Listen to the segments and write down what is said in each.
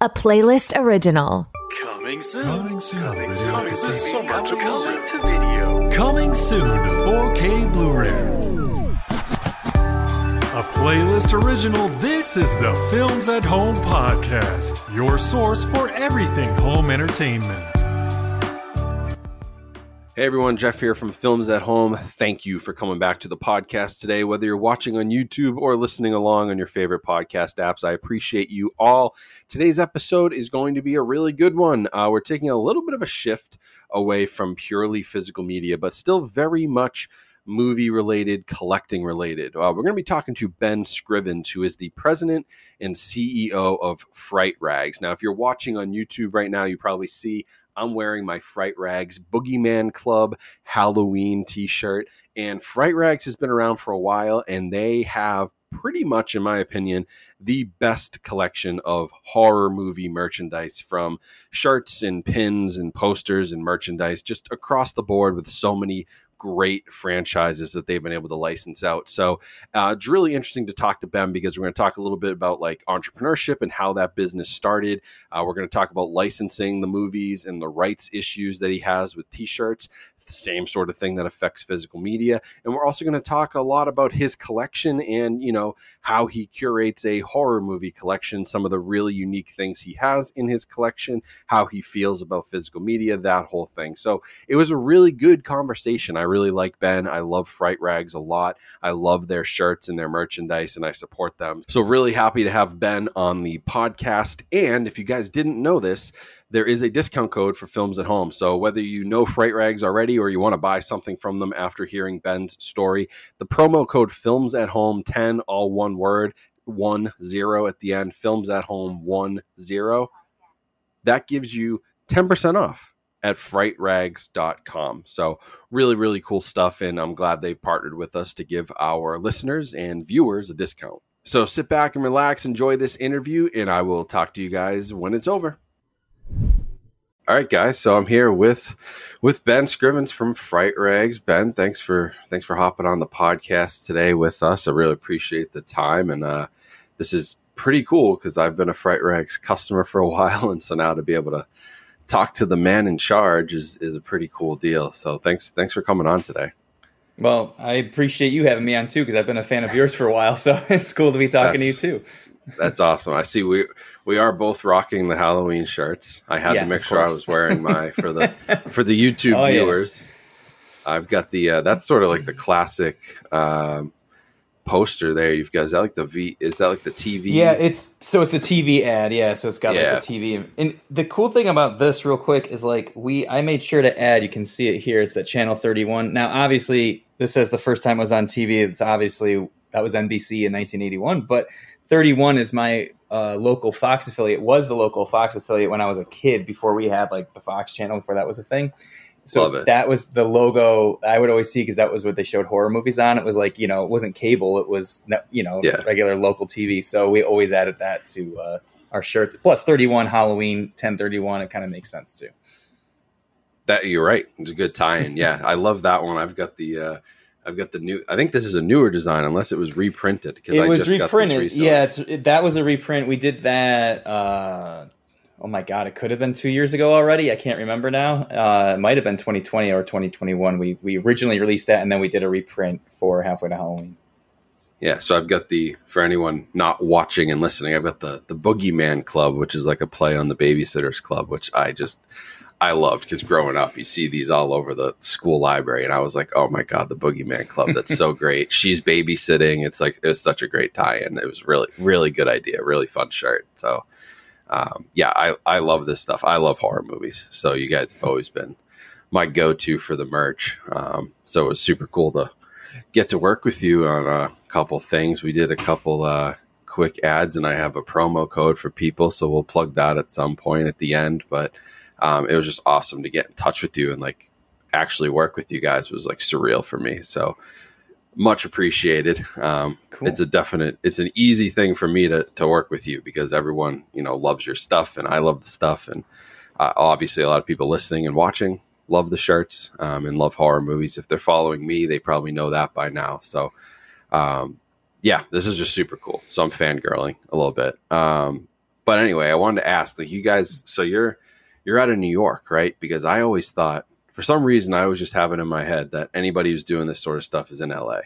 a playlist original. Coming soon. Coming soon. Coming soon. Coming This is soon. so much coming soon to video. Coming soon to 4K Blu-ray. A playlist original, this is the Films at Home podcast, your source for everything home entertainment. Hey everyone, Jeff here from Films at Home. Thank you for coming back to the podcast today. Whether you're watching on YouTube or listening along on your favorite podcast apps, I appreciate you all. Today's episode is going to be a really good one. Uh, we're taking a little bit of a shift away from purely physical media, but still very much movie related, collecting related. Uh, we're going to be talking to Ben Scrivens, who is the president and CEO of Fright Rags. Now, if you're watching on YouTube right now, you probably see I'm wearing my Fright Rags Boogeyman Club Halloween t shirt. And Fright Rags has been around for a while, and they have pretty much, in my opinion, the best collection of horror movie merchandise from shirts and pins and posters and merchandise just across the board with so many great franchises that they've been able to license out. So uh, it's really interesting to talk to Ben because we're going to talk a little bit about like entrepreneurship and how that business started. Uh, we're going to talk about licensing the movies and the rights issues that he has with t-shirts same sort of thing that affects physical media. And we're also going to talk a lot about his collection and you know how he curates a horror movie collection some of the really unique things he has in his collection how he feels about physical media that whole thing. So it was a really good conversation. I really like ben. I love fright rags a lot. I love their shirts and their merchandise and i support them. So really happy to have ben on the podcast. And if you guys didn't know this there is a discount code for films at home. So whether you know Fright Rags already or you want to buy something from them after hearing Ben's story, the promo code films at home 10 all one word, one zero at the end, films at home one zero. That gives you 10% off at frightrags.com. So really, really cool stuff. And I'm glad they've partnered with us to give our listeners and viewers a discount. So sit back and relax, enjoy this interview, and I will talk to you guys when it's over. All right, guys. So I'm here with with Ben Scrivens from Fright Rags. Ben, thanks for thanks for hopping on the podcast today with us. I really appreciate the time, and uh, this is pretty cool because I've been a Fright Rags customer for a while, and so now to be able to talk to the man in charge is is a pretty cool deal. So thanks thanks for coming on today. Well, I appreciate you having me on too because I've been a fan of yours for a while. So it's cool to be talking That's- to you too. That's awesome. I see we we are both rocking the Halloween shirts. I had Yeah, to make sure I was wearing my for the for the YouTube Oh, yeah. viewers. I've got the uh, that's sort of like the classic um, poster there. You've got is that like the V? Is that like the TV? Yeah, it's so it's a TV ad. Yeah, so it's got Yeah. like the TV. And the cool thing about this, real quick, is like we I made sure to add. You can see it here. It's that channel thirty one. Now, obviously, this says the first time it was on TV. It's obviously that was NBC in nineteen eighty one, but thirty one is my uh, local Fox affiliate. Was the local Fox affiliate when I was a kid before we had like the Fox channel before that was a thing. So that was the logo I would always see because that was what they showed horror movies on. It was like you know it wasn't cable, it was you know Yeah. regular local TV. So we always added that to uh, our shirts. Plus thirty one Halloween ten thirty one. It kind of makes sense too. that you're right. It's a good tie-in. Yeah, I love that one. I've got the uh, I've got the new. I think this is a newer design, unless it was reprinted. Because It I was just got this reprinted. Yeah, it's it, that was a reprint. We did that. Uh, oh my god, it could have been two years ago already. I can't remember now. Uh, it might have been 2020 or 2021. We we originally released that, and then we did a reprint for halfway to Halloween. Yeah, so I've got the for anyone not watching and listening, I've got the the Boogeyman Club, which is like a play on the Babysitters Club, which I just I loved because growing up, you see these all over the school library, and I was like, oh my god, the Boogeyman Club, that's so great. She's babysitting. It's like it was such a great tie-in. It was really really good idea, really fun shirt. So um, yeah, I I love this stuff. I love horror movies, so you guys have always been my go-to for the merch. Um, so it was super cool to get to work with you on a couple things. We did a couple uh, quick ads, and I have a promo code for people, so we'll plug that at some point at the end. But um, it was just awesome to get in touch with you and like actually work with you guys. Was like surreal for me. So much appreciated. Um, Cool. It's a definite. It's an easy thing for me to to work with you because everyone you know loves your stuff, and I love the stuff, and uh, obviously a lot of people listening and watching love the shirts um, and love horror movies. If they're following me, they probably know that by now. So, um, yeah, this is just super cool. So I'm fangirling a little bit. Um, but anyway, I wanted to ask, like, you guys, so you're you're out of New York, right? Because I always thought, for some reason, I was just having in my head that anybody who's doing this sort of stuff is in LA.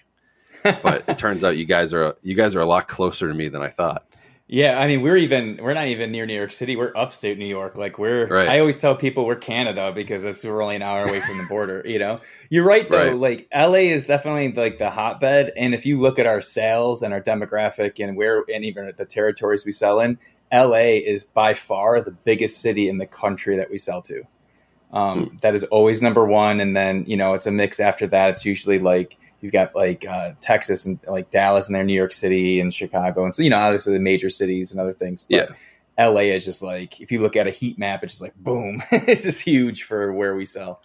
but it turns out you guys are you guys are a lot closer to me than I thought. Yeah, I mean, we're even we're not even near New York City. We're upstate New York. Like we're Right. I always tell people we're Canada because that's we're only an hour away from the border, you know. You're right though. Right. Like LA is definitely like the hotbed and if you look at our sales and our demographic and where and even the territories we sell in, LA is by far the biggest city in the country that we sell to. Um, that is always number one, and then you know it's a mix after that. It's usually like you've got like uh, Texas and like Dallas and there, New York City and Chicago, and so you know obviously the major cities and other things. But Yeah. LA is just like if you look at a heat map, it's just like boom, it's just huge for where we sell.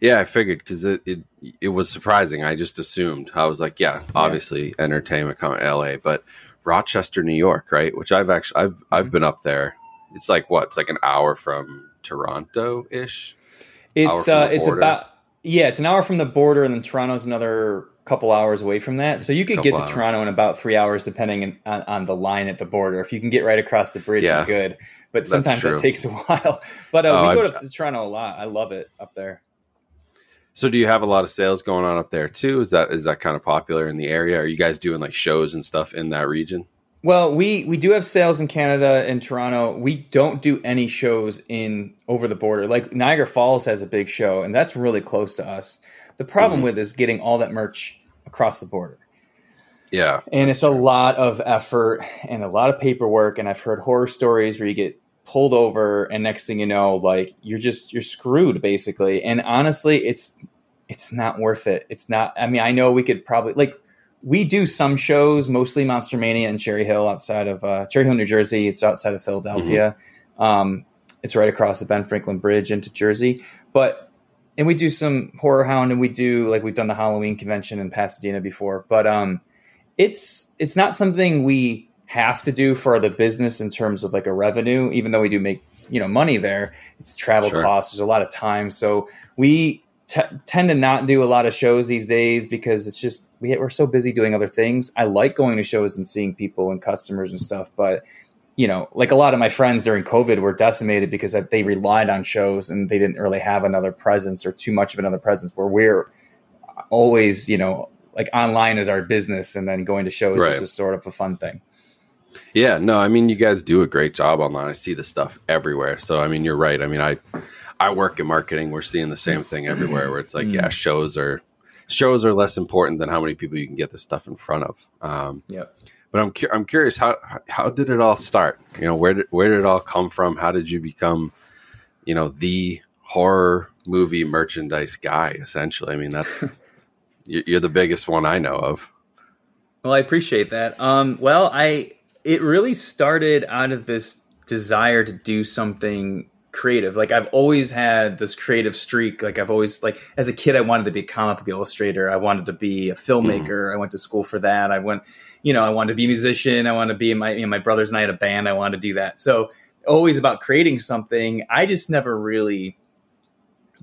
Yeah, I figured because it, it it was surprising. I just assumed I was like, yeah, obviously entertainment, com- L.A., but Rochester, New York, right? Which I've actually I've I've been up there. It's like what? It's like an hour from Toronto ish. It's uh, it's border. about yeah, it's an hour from the border, and then Toronto's another couple hours away from that. So you could get to hours. Toronto in about three hours, depending on, on the line at the border. If you can get right across the bridge, Yeah. you're good. But sometimes that takes a while. But uh, Oh, we go I've- to Toronto a lot. I love it up there. So, do you have a lot of sales going on up there too? Is that is that kind of popular in the area? Are you guys doing like shows and stuff in that region? Well, we we do have sales in Canada and Toronto. We don't do any shows in over the border. Like Niagara Falls has a big show, and that's really close to us. The problem Mhm. with is getting all that merch across the border. Yeah, and it's a lot of effort and a lot of paperwork and i've heard horror stories where you get pulled over and next thing you know like you're just you're screwed basically. And honestly it's it's not worth it. It's not i mean i know we could probably like we do some shows mostly monster mania in cherry hill outside of uh, cherry hill new jersey. It's outside of philadelphia. Um, it's right across the ben franklin bridge into jersey. But and we do some horror hound and we do like we've done the halloween convention in pasadena before. But um it's it's not something we have to do for the business in terms of like a revenue even though we do make you know money there it's travel Sure. costs there's a lot of time so we t- tend to not do a lot of shows these days because it's just we, we're so busy doing other things i like going to shows and seeing people and customers and stuff but you know like a lot of my friends during covid were decimated because that they relied on shows and they didn't really have another presence or too much of another presence where we're always you know like online is our business and then going to shows Right. is just sort of a fun thing Yeah, no, I mean you guys do a great job online. I see the stuff everywhere. So I mean you're right. I mean I I work in marketing. We're seeing the same thing everywhere where it's like, yeah, shows are shows are less important than how many people you can get the stuff in front of. Um, yep but I'm cu- I'm curious how how did it all start? You know, where did where did it all come from? How did you become, you know, the horror movie merchandise guy? Essentially, I mean that's you- you're the biggest one I know of. Well, I appreciate that. Um, well, I it really started out of this desire to do something creative. Like I've always had this creative streak. Like I've always like as a kid, I wanted to be a comic book illustrator. I wanted to be a filmmaker. Mm-hmm. I went to school for that. I went, you know, I wanted to be a musician. I wanted to be in my you know, my brothers and I had a band. I wanted to do that. So always about creating something. I just never really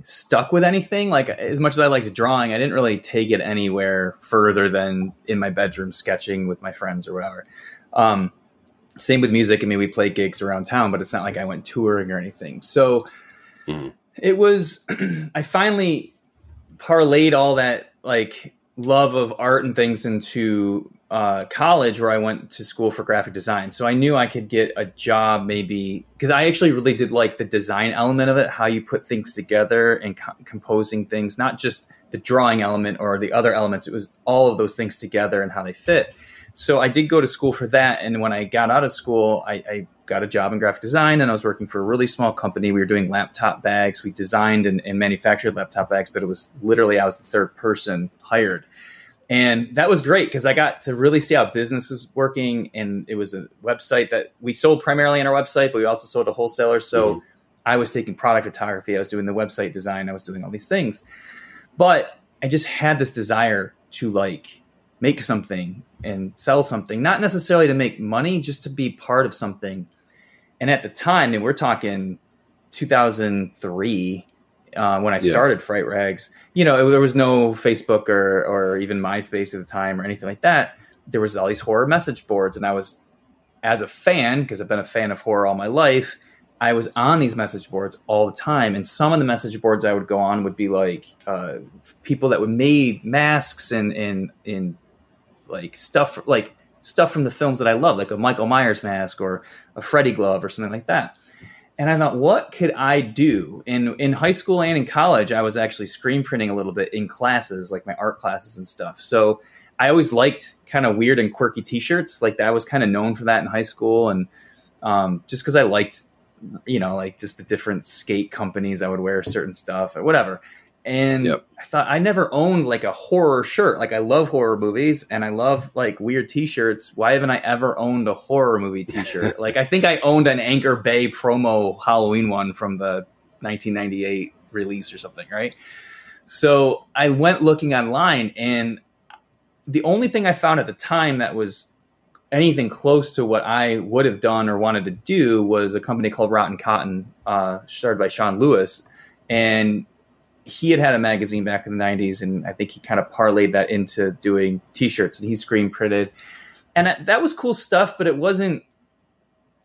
stuck with anything. Like as much as I liked drawing, I didn't really take it anywhere further than in my bedroom sketching with my friends or whatever. Um, same with music. I mean, we play gigs around town, but it's not like I went touring or anything. So Mhm. it was. I finally parlayed all that like love of art and things into uh, college where I went to school for graphic design. So I knew I could get a job maybe because I actually really did like the design element of it, how you put things together and co- composing things, not just the drawing element or the other elements. It was all of those things together and how they fit. So I did go to school for that. And when I got out of school, I, I got a job in graphic design and I was working for a really small company. We were doing laptop bags. We designed and, and manufactured laptop bags, but it was literally I was the third person hired and that was great because I got to really see how business was working. And it was a website that we sold primarily on our website, but we also sold to wholesalers. So Mhm. I was taking product photography, I was doing the website design, I was doing all these things. But I just had this desire to like make something and sell something, not necessarily to make money, just to be part of something. And at the time, and we're talking 2003 uh, when I Yeah. started Fright Rags, you know, there was no Facebook or, or even MySpace at the time or anything like that. There was all these horror message boards, and I was, as a fan, because I've been a fan of horror all my life, I was on these message boards all the time, and some of the message boards I would go on would be like uh, people that would made masks and and and like stuff like stuff from the films that I love, like a Michael Myers mask or a Freddy glove or something like that. And I thought, what could I do? In in high school and in college, I was actually screen printing a little bit in classes, like my art classes and stuff. So I always liked kind of weird and quirky T-shirts. Like that, I was kind of known for that in high school, and um, just because I liked you know, like just the different skate companies I would wear certain stuff or whatever. And Yep. I thought I never owned like a horror shirt. Like I love horror movies and I love like weird t-shirts. Why haven't I ever owned a horror movie t-shirt? like I think I owned an Anchor Bay promo Halloween one from the 1998 release or something, right? So I went looking online and the only thing I found at the time that was anything close to what I would have done or wanted to do was a company called Rotten Cotton, uh, started by Sean Lewis, and he had had a magazine back in the '90s, and I think he kind of parlayed that into doing T-shirts, and he screen printed, and that, was cool stuff, but it wasn't.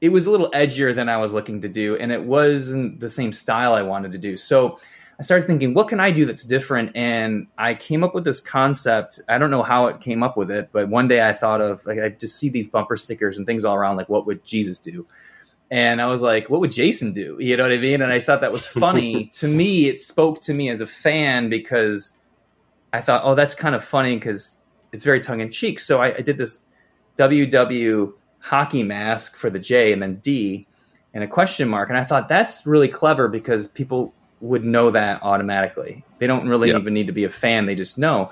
It was a little edgier than I was looking to do, and it wasn't the same style I wanted to do. So I started thinking, what can I do that's different? And I came up with this concept. I don't know how it came up with it, but one day I thought of like I just see these bumper stickers and things all around, like what would Jesus do? And I was like, what would Jason do? You know what I mean? And I thought that was funny. to me, it spoke to me as a fan because I thought, oh, that's kind of funny because it's very tongue in cheek. So I, I did this WW hockey mask for the J and then D and a question mark. And I thought that's really clever because people would know that automatically. They don't really Yep. even need to be a fan, they just know.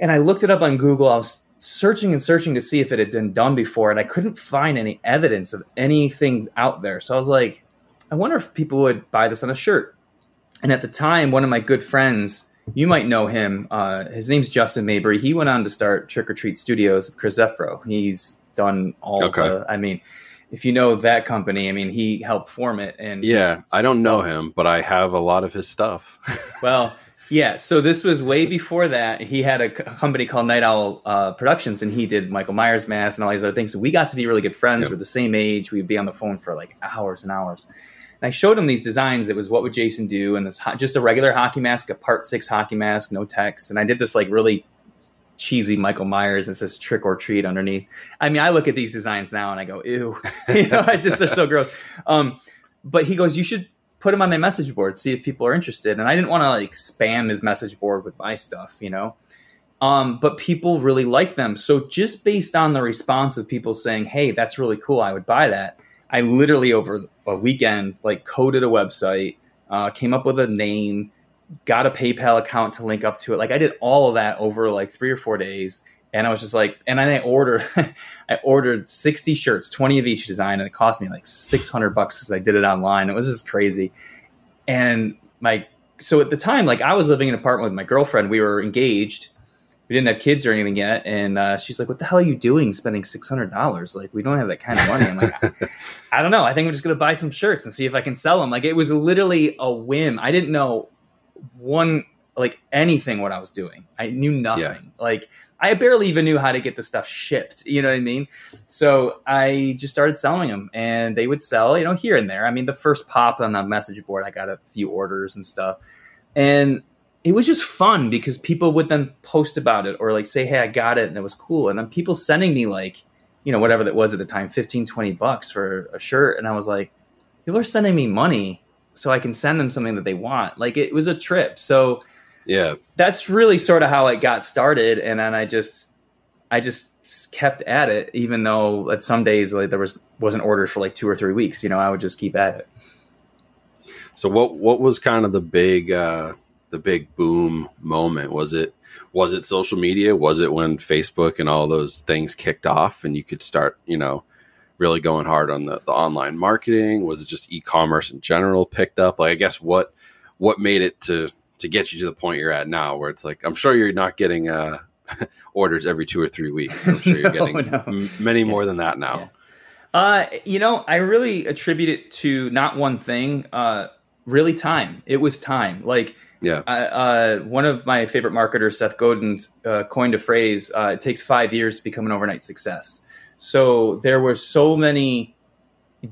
And I looked it up on Google. I was searching and searching to see if it had been done before, and I couldn't find any evidence of anything out there. So I was like, I wonder if people would buy this on a shirt. And at the time, one of my good friends, you might know him. Uh, his name's Justin Mabry. He went on to start Trick or Treat Studios with Chris Zephro. He's done all Okay. the. I mean, if you know that company, I mean, he helped form it. And Yeah, I don't know him, but I have a lot of his stuff. well, yeah. So this was way before that. He had a company called Night Owl uh, Productions, and he did Michael Myers mask and all these other things. So we got to be really good friends. Yep. We're the same age. We'd be on the phone for like hours and hours. And I showed him these designs. It was what would Jason do, and this ho- just a regular hockey mask, a part six hockey mask, no text. And I did this like really cheesy Michael Myers and says trick or treat underneath. I mean, I look at these designs now and I go, ew, you know, I just they're so gross. Um, but he goes, you should put him on my message board, see if people are interested. And I didn't want to like spam his message board with my stuff, you know. Um, but people really like them. So just based on the response of people saying, "Hey, that's really cool. I would buy that." I literally over a weekend like coded a website, uh, came up with a name, got a PayPal account to link up to it. Like I did all of that over like three or four days. And I was just like, and then I ordered, I ordered 60 shirts, 20 of each design, and it cost me like 600 bucks because I did it online. It was just crazy. And my, so at the time, like I was living in an apartment with my girlfriend. We were engaged. We didn't have kids or anything yet. And uh, she's like, what the hell are you doing spending $600? Like, we don't have that kind of money. I'm like, I don't know. I think I'm just going to buy some shirts and see if I can sell them. Like, it was literally a whim. I didn't know one, like anything what I was doing. I knew nothing. Like, I barely even knew how to get the stuff shipped. You know what I mean? So I just started selling them, and they would sell, you know, here and there. I mean, the first pop on the message board, I got a few orders and stuff, and it was just fun because people would then post about it or like say, "Hey, I got it," and it was cool. And then people sending me like, you know, whatever that was at the time, 15, 20 bucks for a shirt, and I was like, people are sending me money so I can send them something that they want. Like it was a trip. So yeah, that's really sort of how it got started and then i just i just kept at it even though at some days like there was wasn't orders for like two or three weeks you know i would just keep at it So what what was kind of the big uh the big boom moment? Was it was it social media? Was it when Facebook and all those things kicked off and you could start, you know, really going hard on the, the online marketing? Was it just e-commerce in general picked up? Like I guess what what made it to to get you to the point you're at now where it's like I'm sure you're not getting uh orders every two or three weeks. I'm sure you're getting no. many more than that now. Yeah. Uh, you know, I really attribute it to not one thing, uh, really time. It was time. Like, Yeah. uh, uh, one of my favorite marketers, Seth Godin, uh, coined a phrase: uh, "It takes five years to become an overnight success." So there were so many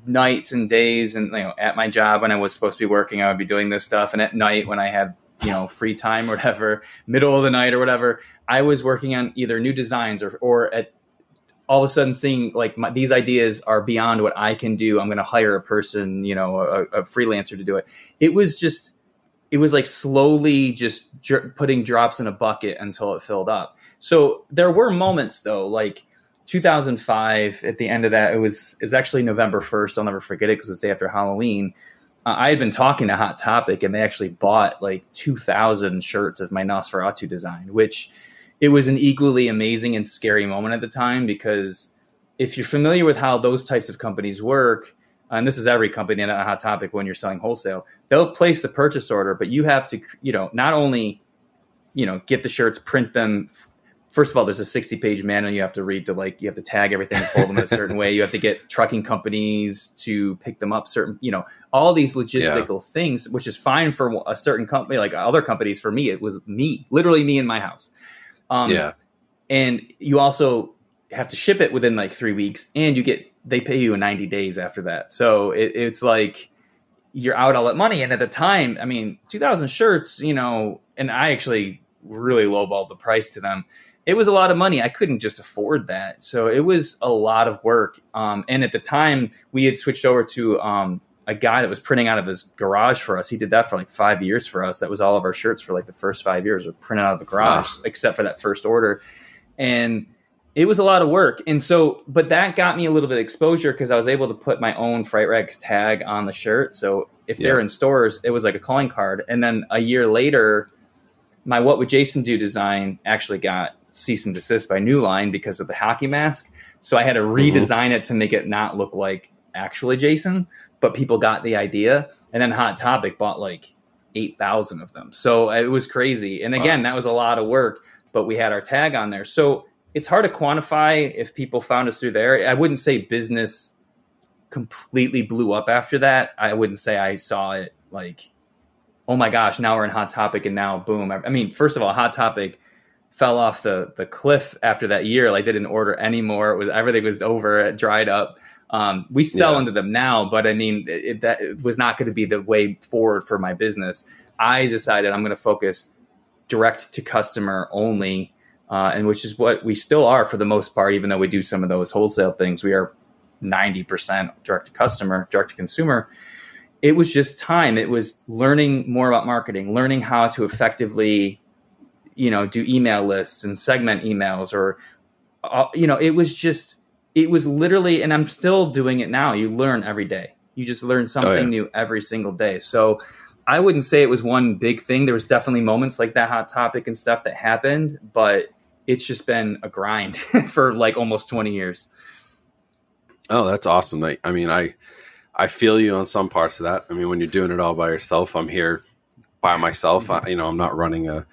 nights and days and you know at my job when I was supposed to be working I would be doing this stuff and at night when I had you know free time or whatever middle of the night or whatever I was working on either new designs or or at all of a sudden seeing like my, these ideas are beyond what I can do. I'm going to hire a person you know a, a freelancer to do it. It was just it was like slowly just dr- putting drops in a bucket until it filled up. So there were moments though like 2005 at the end of that it was is actually november 1st i'll never forget it because it's the day after halloween uh, i had been talking to hot topic and they actually bought like 2000 shirts of my nosferatu design which it was an equally amazing and scary moment at the time because if you're familiar with how those types of companies work and this is every company and a hot topic when you're selling wholesale they'll place the purchase order but you have to you know not only you know get the shirts print them first of all, there's a 60 page manual you have to read to like, you have to tag everything and fold them in a certain way. You have to get trucking companies to pick them up certain, you know, all these logistical yeah. things, which is fine for a certain company, like other companies. For me, it was me, literally me in my house. Um, yeah. And you also have to ship it within like three weeks and you get, they pay you in 90 days after that. So it, it's like, you're out all that money. And at the time, I mean, 2000 shirts, you know, and I actually really lowballed the price to them it was a lot of money. I couldn't just afford that. So it was a lot of work. Um, and at the time, we had switched over to um, a guy that was printing out of his garage for us. He did that for like five years for us. That was all of our shirts for like the first five years were printed out of the garage, ah. except for that first order. And it was a lot of work. And so, but that got me a little bit of exposure because I was able to put my own Fright Rags tag on the shirt. So if yeah. they're in stores, it was like a calling card. And then a year later, my What Would Jason Do design actually got cease and desist by New Line because of the hockey mask. So I had to mm-hmm. redesign mm-hmm. it to make it not look like actually Jason, but people got the idea. And then Hot Topic bought like 8,000 of them. So it was crazy. And again, wow. that was a lot of work, but we had our tag on there. So it's hard to quantify if people found us through there. I wouldn't say business completely blew up after that. I wouldn't say I saw it like, oh my gosh, now we're in Hot Topic and now boom. I mean, first of all, Hot Topic fell off the the cliff after that year. Like they didn't order anymore. It was everything was over. It dried up. Um, we sell yeah. into them now, but I mean it, that it was not going to be the way forward for my business. I decided I'm going to focus direct to customer only, uh, and which is what we still are for the most part. Even though we do some of those wholesale things, we are 90% direct to customer, direct to consumer. It was just time. It was learning more about marketing, learning how to effectively you know do email lists and segment emails or uh, you know it was just it was literally and i'm still doing it now you learn every day. You just learn something oh, yeah. new every single day. So i wouldn't say it was one big thing. There was definitely moments like that hot topic and stuff that happened but it's just been a grind for like almost 20 years. Oh that's awesome. I, I mean i i feel you on some parts of that. I mean when you're doing it all by yourself i'm here by myself. Mm-hmm. I, you know i'm not running a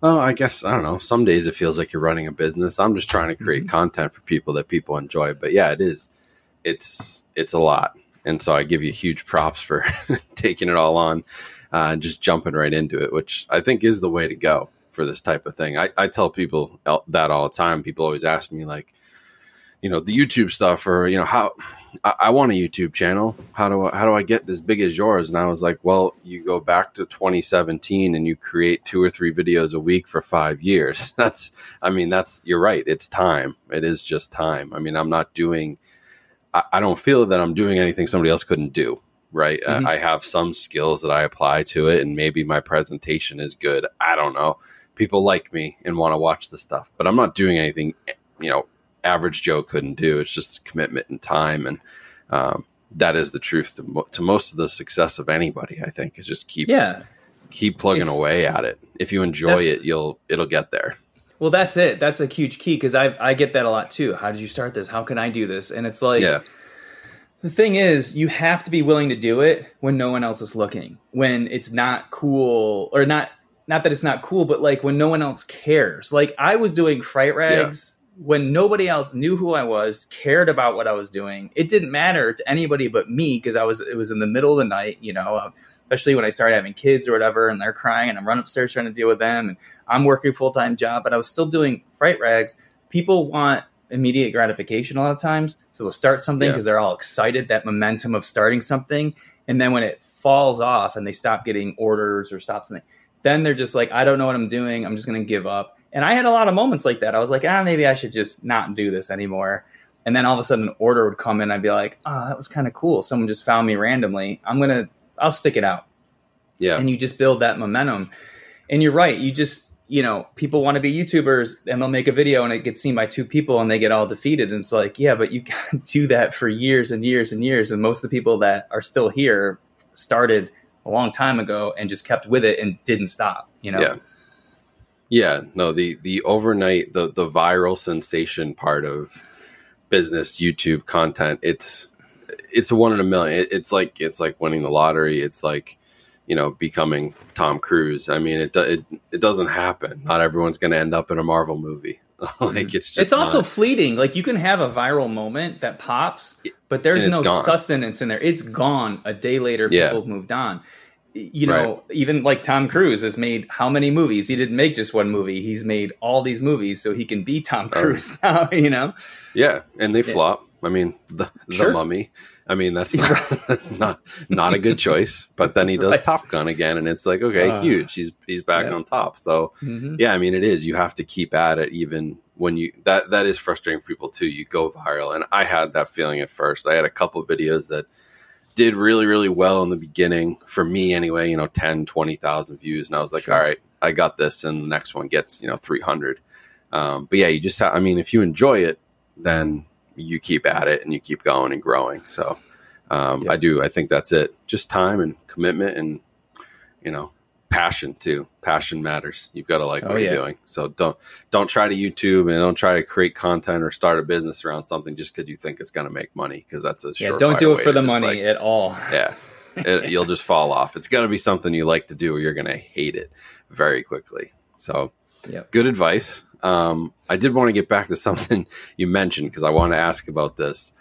well, I guess I don't know. Some days it feels like you're running a business. I'm just trying to create mm-hmm. content for people that people enjoy. But yeah, it is. It's it's a lot, and so I give you huge props for taking it all on, uh, and just jumping right into it, which I think is the way to go for this type of thing. I, I tell people that all the time. People always ask me like, you know the YouTube stuff or you know how I, I, want a YouTube channel. How do I how do I get as big as yours? And I was like, well, you go back to 2017 and you create two or three videos a week for five years. That's I mean that's you're right. It's time. It is just time. I mean I'm not doing. I, I don't feel that I'm doing anything somebody else couldn't do. Right. Mm-hmm. I, I have some skills that I apply to it, and maybe my presentation is good. I don't know. People like me and want to watch the stuff, but I'm not doing anything. You know average Joe couldn't do. It's just commitment and time, and um, that is the truth to, mo- to most of the success of anybody. I think is just keep yeah keep plugging it's, away at it. If you enjoy it, you'll it'll get there. Well, that's it. That's a huge key because I I get that a lot too. How did you start this? How can I do this? And it's like yeah. The thing is, you have to be willing to do it when no one else is looking. When it's not cool or not not that it's not cool, but like when no one else cares. Like I was doing fright rags when nobody else knew who I was, cared about what I was doing, it didn't matter to anybody but me because I was it was in the middle of the night, you know, uh, especially when I started having kids or whatever, and they're crying, and I'm running upstairs trying to deal with them, and I'm working full time job, but I was still doing fright rags. People want immediate gratification a lot of times. So they'll start something Yeah. because they're all excited, that momentum of starting something. And then when it falls off and they stop getting orders or stop something, then they're just like, I don't know what I'm doing. I'm just going to give up. And I had a lot of moments like that. I was like, ah, maybe I should just not do this anymore. And then all of a sudden, an order would come in. I'd be like, oh, that was kind of cool. Someone just found me randomly. I'm going to, I'll stick it out Yeah. and you just build that momentum. And you're right, you just you know people want to be YouTubers and they'll make a video and it gets seen by two people and they get all defeated. And it's like, yeah, but you got to do that for years and years and years. And most of the people that are still here started a long time ago and just kept with it and didn't stop. You know, Yeah. Yeah, no, the the overnight the the viral sensation part of business YouTube content, it's it's a one in a million. It, it's like it's like winning the lottery. It's like you know becoming Tom Cruise. I mean, it it it doesn't happen. Not everyone's going to end up in a Marvel movie. like mm-hmm. it's just it's also not. fleeting. Like you can have a viral moment that pops, but there's no gone. sustenance in there. It's gone. A day later, Yeah. people have moved on. You know, even like Tom Cruise has made how many movies? He didn't make just one movie. He's made all these movies so he can be Tom Oh. Cruise now. You know, yeah, and they Yeah. flop. I mean, the the Sure. Mummy. I mean, that's not, that's not not a good choice. But then he does Right. Top Gun again, and it's like okay, Uh, huge. He's he's back yeah. on top. So Mhm. yeah, I mean, it is. You have to keep at it, even when you that that is frustrating for people too. You go viral, and I had that feeling at first. I had a couple videos that did really really well in the beginning for me anyway. You know, 10, 20,000 views, and I was like, Sure. all right, I got this, and the next one gets you know three hundred. Um, but yeah, you just. I mean, if you enjoy it, then you keep at it and you keep going and growing. So um, Yeah. I do. I think that's it. Just time and commitment and you know passion too. Passion matters. You've got to like what Oh, you're doing. So don't don't try to YouTube and don't try to create content or start a business around something just because you think it's going to make money because that's a yeah. Don't do it for the money like- at all. yeah, it, you'll just fall off. It's going to be something you like to do, or you're going to hate it very quickly. So Yep. good advice. Um, I did want to get back to something you mentioned because I want to ask about this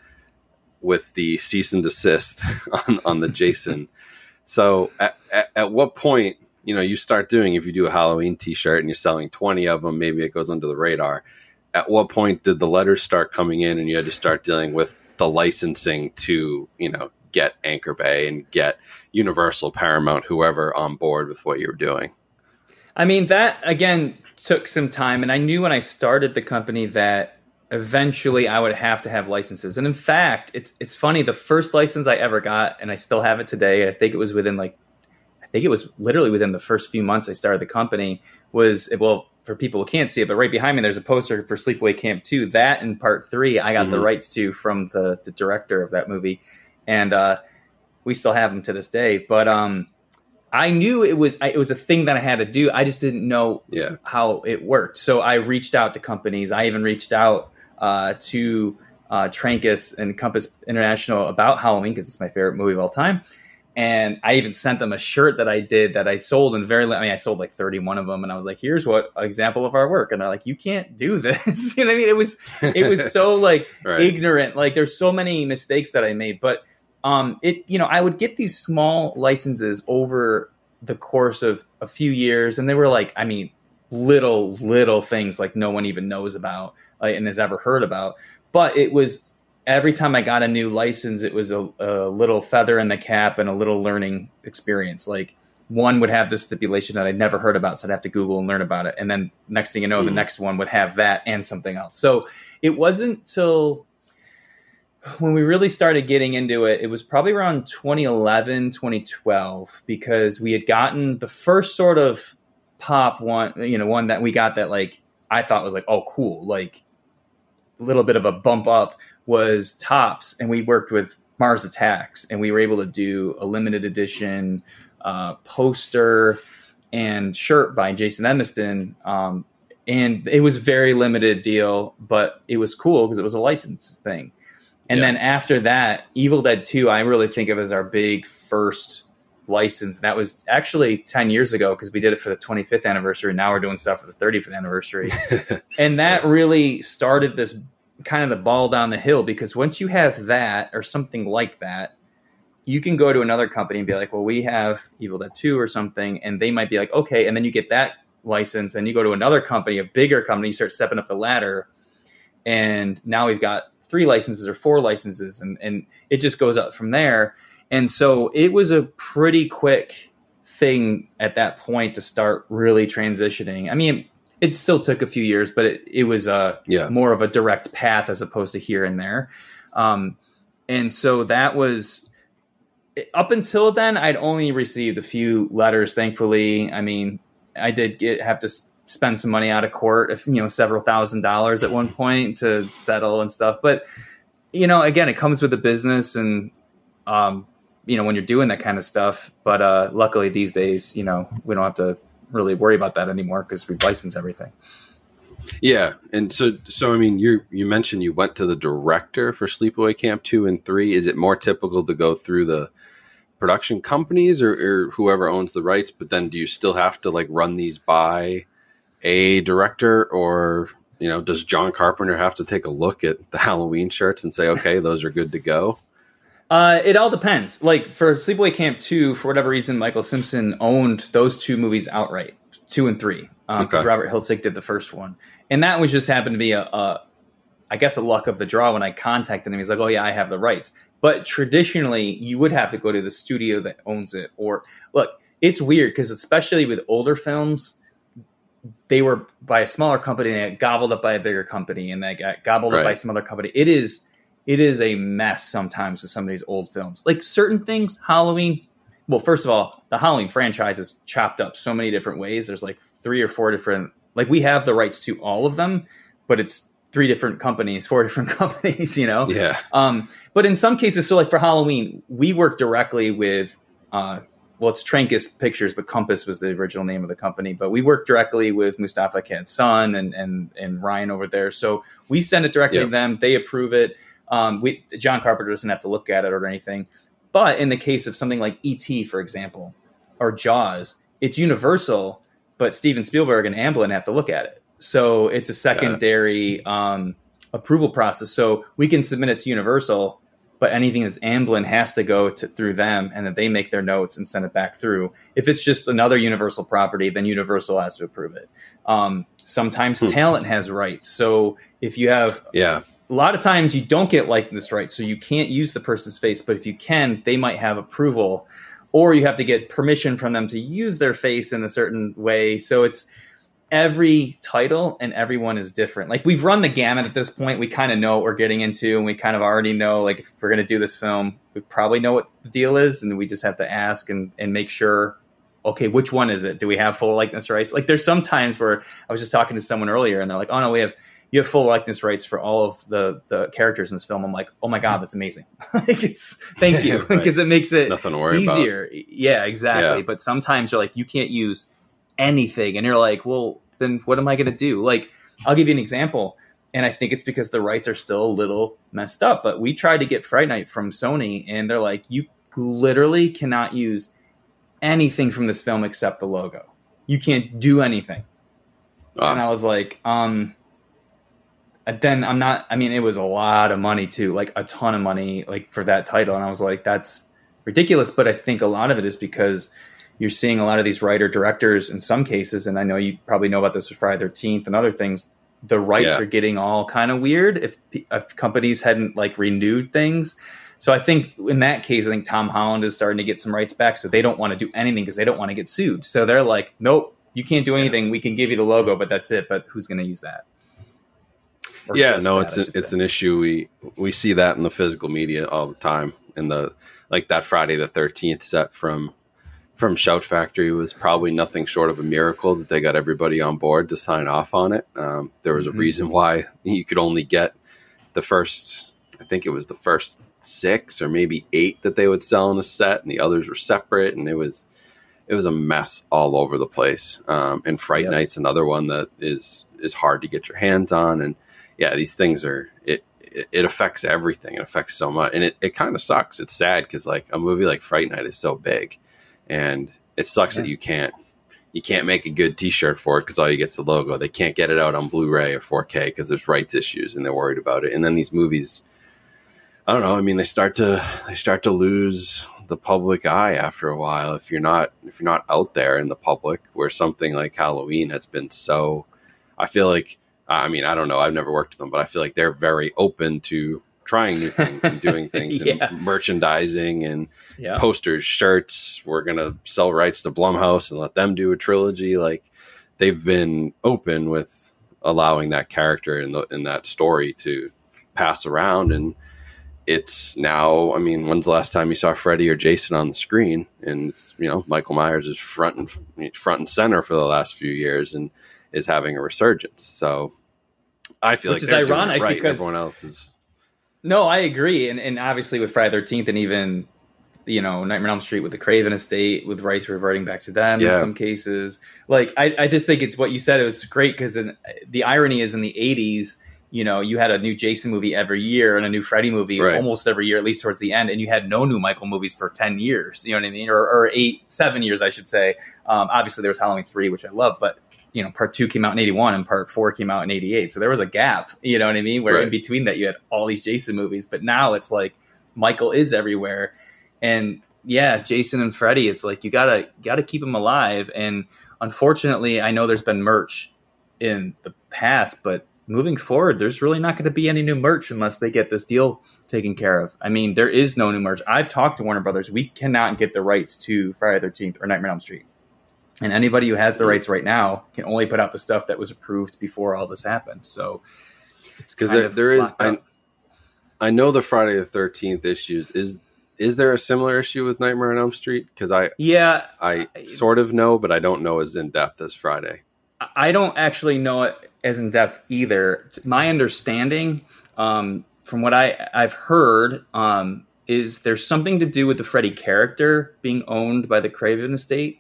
with the cease and desist on, on the Jason. so at, at, at what point, you know, you start doing, if you do a Halloween t-shirt and you're selling 20 of them, maybe it goes under the radar. At what point did the letters start coming in and you had to start dealing with the licensing to, you know, get Anchor Bay and get Universal, Paramount, whoever on board with what you were doing? I mean, that again took some time, and I knew when I started the company that eventually I would have to have licenses. And in fact, it's it's funny. The first license I ever got, and I still have it today. I think it was within like, think it was literally within the first few months I started the company. Was well for people who can't see it, but right behind me there's a poster for Sleepaway Camp Two. That and Part Three, I got the Mhm. rights to from the the director of that movie, and uh, we still have them to this day. But um, I knew it was I, it was a thing that I had to do. I just didn't know Yeah. how it worked. So I reached out to companies. I even reached out uh, to uh, Trancas and Compass International about Halloween because it's my favorite movie of all time. And I even sent them a shirt that I did that I sold in very. I mean, I sold like thirty-one of them, and I was like, "Here's what example of our work." And they're like, "You can't do this." you know what I mean? It was it was so like Right. ignorant. Like there's so many mistakes that I made, but um, it you know I would get these small licenses over the course of a few years, and they were like, I mean, little little things like no one even knows about uh, and has ever heard about. But it was every time I got a new license, it was a, a little feather in the cap and a little learning experience. Like one would have this stipulation that I'd never heard about, so I'd have to Google and learn about it. And then next thing you know, the Mhm. next one would have that and something else. So it wasn't till when we really started getting into it, it was probably around 2011, 2012, because we had gotten the first sort of pop one, you know, one that we got that like I thought was like, oh, cool, like a little bit of a bump up was Topps, and we worked with Mars Attacks, and we were able to do a limited edition uh, poster and shirt by Jason Edmiston. Um, and it was very limited deal, but it was cool because it was a license thing. And Yeah. then after that, Evil Dead 2, I really think of as our big first license. That was actually 10 years ago because we did it for the 25th anniversary. Now we're doing stuff for the 35th anniversary. and that really started this kind of the ball down the hill because once you have that or something like that, you can go to another company and be like, well, we have Evil Dead 2 or something. And they might be like, okay. And then you get that license and you go to another company, a bigger company, you start stepping up the ladder and now we've got three licenses or four licenses, and and it just goes up from there. And so it was a pretty quick thing at that point to start really transitioning. I mean, it still took a few years, but it, it was a Yeah. more of a direct path as opposed to here and there. Um, and so that was up until then, I'd only received a few letters. Thankfully, I mean, I did get have to s- spend some money out of court, if you know, several thousand dollars at one point to settle and stuff. But you know, again, it comes with the business, and um, you know, when you're doing that kind of stuff. But uh, luckily, these days, you know, we don't have to really worry about that anymore because we've licensed everything. Yeah, and so so I mean, you you mentioned you went to the director for Sleepaway Camp two and three. Is it more typical to go through the production companies or, or whoever owns the rights? But then, do you still have to like run these by a director, or you know, does John Carpenter have to take a look at the Halloween shirts and say, okay, those are good to go? Uh, it all depends. Like for Sleepaway Camp 2, for whatever reason, Michael Simpson owned those two movies outright, two and three, because Okay. Robert Hiltzik did the first one, and that was just happened to be a, a, I guess, a luck of the draw. When I contacted him, he's like, "Oh yeah, I have the rights." But traditionally, you would have to go to the studio that owns it, or look, it's weird because especially with older films, they were by a smaller company, they got gobbled up by a bigger company, and they got gobbled up by some other company. It is it is a mess sometimes with some of these old films. Like certain things, Halloween. Well, first of all, the Halloween franchise is chopped up so many different ways. There's like three or four different. Like we have the rights to all of them, but it's three different companies, four different companies. You know. Yeah, Um, but in some cases, so like for Halloween, we work directly with, uh, well, it's Trancas Pictures, but Compass was the original name of the company. But we work directly with Moustapha Akkad's son and and and Ryan over there. So we send it directly Yeah. to them. They approve it. Um, we John Carpenter doesn't have to look at it or anything. But in the case of something like E.T., for example, or Jaws, it's Universal, but Steven Spielberg and Amblin have to look at it. So it's a secondary um, approval process. So we can submit it to Universal, but anything that's Amblin has to go to, through them, and then they make their notes and send it back through. If it's just another Universal property, then Universal has to approve it. Um, sometimes Hmm. talent has rights. So if you have yeah, a lot of times you don't get likeness rights, so you can't use the person's face. But if you can, they might have approval, or you have to get permission from them to use their face in a certain way. So it's every title and everyone is different. Like we've run the gamut at this point. We kind of know what we're getting into, and we kind of already know like if we're going to do this film, we probably know what the deal is, and we just have to ask and and make sure. Okay, which one is it? Do we have full likeness rights? Like, there's some times where I was just talking to someone earlier, and they're like, "Oh no, we have you have full likeness rights for all of the the characters in this film." I'm like, "Oh my god, that's amazing!" like, it's thank you Right. because it makes it nothing to worry about. easier. Yeah, exactly. Yeah. But sometimes you're like, you can't use anything, and you're like, well, then what am I going to do? Like, I'll give you an example, and I think it's because the rights are still a little messed up. But we tried to get Fright Night from Sony, and they're like, you literally cannot use anything from this film except the logo. You can't do anything. Ah, And I was like, um, and then I'm not, I mean, it was a lot of money too, like a ton of money, like for that title. And I was like, that's ridiculous. But I think a lot of it is because you're seeing a lot of these writer directors in some cases, and I know you probably know about this with Friday 13th and other things. The rights Yeah. are getting all kind of weird if, if companies hadn't like renewed things. So I think in that case, I think Tom Holland is starting to get some rights back. So they don't want to do anything because they don't want to get sued. So they're like, nope, you can't do anything. We can give you the logo, but that's it. But who's going to use that? Yeah, no, that, it's a, it's say. an issue. We we see that in the physical media all the time. In the like that Friday the Thirteenth set from from Shout Factory was probably nothing short of a miracle that they got everybody on board to sign off on it. Um, there was a Mhm. reason why you could only get the first. I think it was the first six or maybe eight that they would sell in a set, and the others were separate, and it was it was a mess all over the place. Um, and Fright Yep. Night's another one that is is hard to get your hands on, and yeah, these things are it. It, affects everything. It affects so much, and it, it kind of sucks. It's sad because like a movie like Fright Night is so big, and it sucks Yeah. that you can't you can't make a good T-shirt for it because all you get's the logo. They can't get it out on Blu-ray or 4K because there's rights issues, and they're worried about it. And then these movies, I don't know. I mean, they start to they start to lose the public eye after a while if you're not if you're not out there in the public where something like Halloween has been so. I feel like I mean, I don't know. I've never worked with them, but I feel like they're very open to trying new things and doing things Yeah. and merchandising and Yeah. posters, shirts. We're gonna sell rights to Blumhouse and let them do a trilogy. Like they've been open with allowing that character in the in that story to pass around and it's now i mean when's the last time you saw freddy or jason on the screen and it's, you know michael myers is front and front and center for the last few years and is having a resurgence so i feel Which like is they're doing it ironic right because- everyone else is No, I agree, and and obviously with Friday Thirteenth, and even you know Nightmare on Elm Street with the Craven estate, with rights reverting back to them in some cases. Like I, I just think it's what you said. It was great because the irony is in the '80s, you know, you had a new Jason movie every year and a new Freddy movie Right. almost every year, at least towards the end, and you had no new Michael movies for ten years. You know what I mean, or, or eight, seven years, I should say. Um, obviously, there was Halloween three, which I love, but you know, part two came out in 81 and part four came out in 88. So there was a gap, you know what I mean? Where in between that you had all these Jason movies, but now it's like Michael is everywhere. And yeah, Jason and Freddy, it's like you gotta gotta keep them alive. And unfortunately, I know there's been merch in the past, but moving forward, there's really not going to be any new merch unless they get this deal taken care of. I mean, there is no new merch. I've talked to Warner Brothers. We cannot get the rights to Friday the 13th or Nightmare on Elm Street. And anybody who has the rights right now can only put out the stuff that was approved before all this happened. So it's because there, there is I. I know the friday the 13th issues is is there a similar issue with nightmare on elm street because i yeah, i sort of know but i don't know as in depth as friday I don't actually know it as in depth either. My understanding, um, from what I I've heard, um, is there's something to do with the Freddy character being owned by the Craven estate.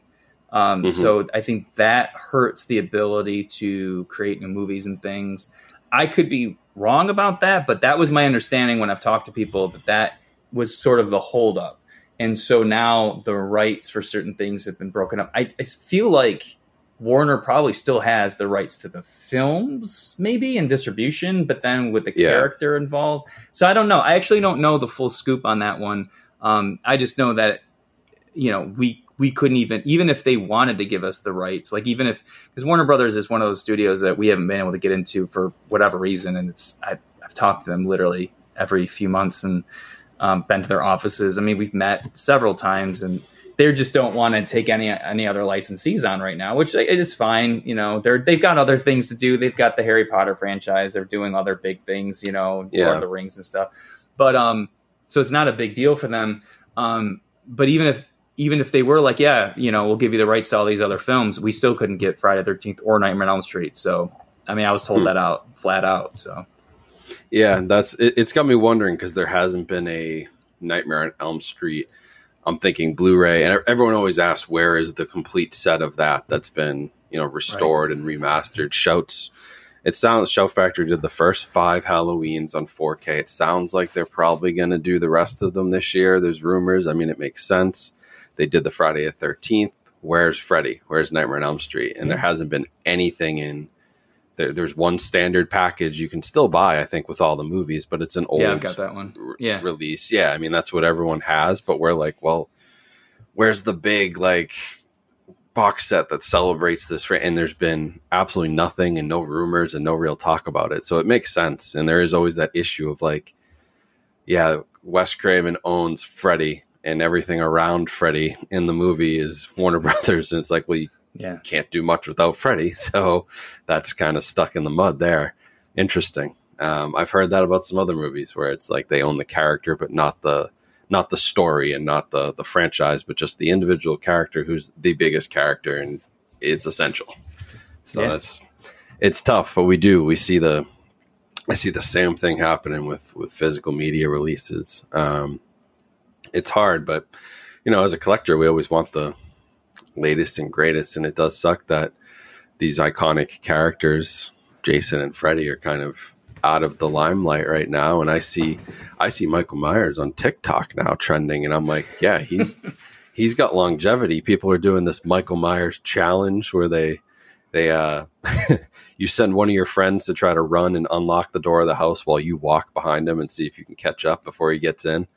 Um, Mhm. So I think that hurts the ability to create new movies and things. I could be wrong about that, but that was my understanding when I've talked to people that that was sort of the holdup. And so now the rights for certain things have been broken up. I, I feel like Warner probably still has the rights to the films, maybe and distribution, but then with the Yeah. character involved. So I don't know. I actually don't know the full scoop on that one. Um, I just know that you know we we couldn't even even if they wanted to give us the rights, like even if because Warner Brothers is one of those studios that we haven't been able to get into for whatever reason, and it's I, I've talked to them literally every few months and um, been to their offices. I mean, we've met several times and they just don't want to take any any other licensees on right now, which it is fine. You know, they're they've got other things to do. They've got the Harry Potter franchise. They're doing other big things. You know, Lord of the Rings and stuff. But um, so it's not a big deal for them. Um, but even if even if they were like, yeah, you know, we'll give you the rights to all these other films, we still couldn't get Friday Thirteenth or Nightmare on Elm Street. So I mean, I was told Hmm. that out flat out. So Yeah, that's it, it's got me wondering because there hasn't been a Nightmare on Elm Street. I'm thinking Blu-ray, and everyone always asks where is the complete set of that that's been you know restored and remastered. Shouts. It sounds Shout Factory did the first five Halloweens on 4K. It sounds like they're probably going to do the rest of them this year. There's rumors. I mean, it makes sense. They did the Friday the 13th. Where's Freddy? Where's Nightmare on Elm Street? And there hasn't been anything in there, there's one standard package you can still buy, I think, with all the movies, but it's an old yeah, I've got that one. re- Yeah. release. Yeah, I mean that's what everyone has, but we're like, well, where's the big like box set that celebrates this? And there's been absolutely nothing and no rumors and no real talk about it, so it makes sense. And there is always that issue of like, yeah, Wes Craven owns Freddy. And everything around Freddy in the movie is Warner Brothers, and it's like, well, you Yeah. can't do much without Freddy. So that's kind of stuck in the mud there. Interesting. Um, I've heard that about some other movies where it's like they own the character, but not the not the story and not the the franchise, but just the individual character who's the biggest character and is essential. So Yeah. that's it's tough, but we do we see the I see the same thing happening with with physical media releases. Um, it's hard, but you know, as a collector, we always want the latest and greatest, and it does suck that these iconic characters, Jason and Freddy, are kind of out of the limelight right now. And I see, I see Michael Myers on TikTok now trending, and I'm like, yeah, he's he's got longevity. People are doing this Michael Myers challenge where they they uh you send one of your friends to try to run and unlock the door of the house while you walk behind him and see if you can catch up before he gets in.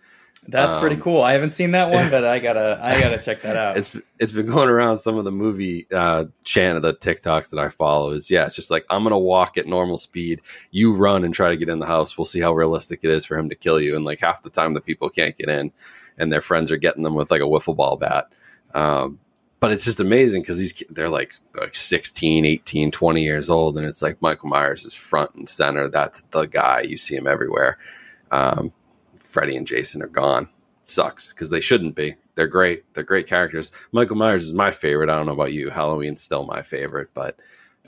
That's pretty Um, cool. I haven't seen that one, but I gotta I gotta check that out. It's it's been going around some of the movie uh, channel, the TikToks that I follow. Is yeah, it's just like I'm gonna walk at normal speed. You run and try to get in the house. We'll see how realistic it is for him to kill you. And like half the time, the people can't get in, and their friends are getting them with like a wiffle ball bat. Um, but it's just amazing because these they're like like 16 18 20 years old and it's like michael myers is front and center that's the guy you see him everywhere um, freddy and jason are gone sucks because they shouldn't be they're great they're great characters michael myers is my favorite i don't know about you halloween's still my favorite but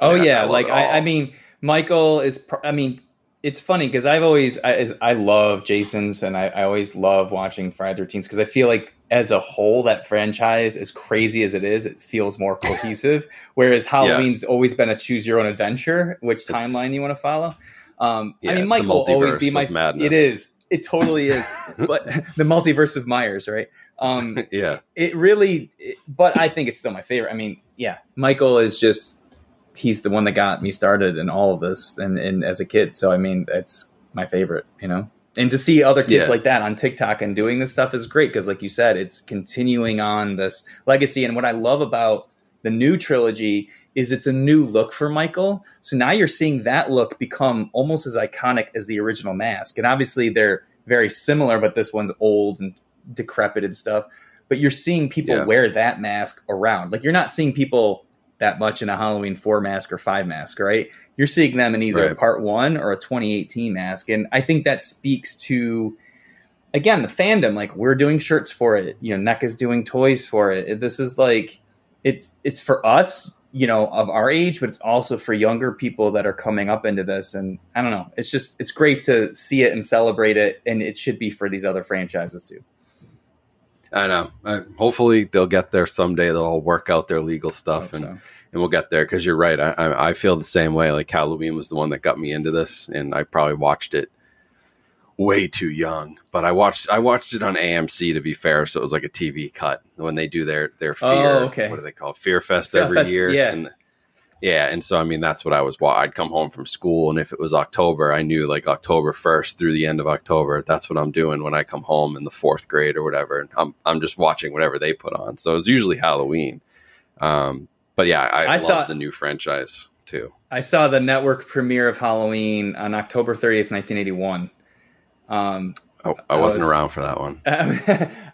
Oh Yeah, I yeah, like I. I mean, Michael is. pr- I mean, it's funny because I've always I, as, I love Jason's and I, I always love watching Friday Thirteenth because I feel like as a whole that franchise, as crazy as it is, it feels more cohesive. Whereas Halloween's always been a choose your own adventure, which It's- timeline you want to follow. Um, Yeah, I mean, Michael will always be my. It is. It totally is. but the multiverse of Myers, right? Um, yeah it really it- but i think it's still my favorite i mean yeah michael is just he's the one that got me started in all of this and, and as a kid so i mean it's my favorite you know and to see other kids Yeah. like that on tiktok and doing this stuff is great because like you said it's continuing on this legacy and what i love about the new trilogy is it's a new look for michael. So now you're seeing that look become almost as iconic as the original mask. And obviously they're very similar but this one's old and decrepit and stuff. But you're seeing people Yeah. wear that mask around. Like you're not seeing people that much in a halloween 4 mask or 5 mask right? You're seeing them in either a Right. part 1 or a 2018 mask. And i think that speaks to again the fandom. Like we're doing shirts for it. You know NECA's doing toys for it. This is like it's it's for us you know of our age but it's also for younger people that are coming up into this and i don't know it's just it's great to see it and celebrate it and it should be for these other franchises too i know I, hopefully they'll get there someday they'll all work out their legal stuff and so. and we'll get there because you're right. I, I I feel the same way. Like Halloween was the one that got me into this, and I probably watched it way too young. But I watched I watched it on AMC to be fair, so it was like a TV cut when they do their their fear. Oh, okay. What do they call it? Fear Fest Fear every Fest, year? yeah. And, yeah, and so I mean that's what I was. wa- I'd come home from school, and if it was October, I knew like October first through the end of October. That's what I'm doing when I come home in the fourth grade or whatever. And I'm I'm just watching whatever they put on. So it's usually Halloween. Um, but yeah, I, I love saw- the new franchise too. I saw the network premiere of Halloween on October 30th, 1981. Um, Oh, I I wasn't was- around for that one.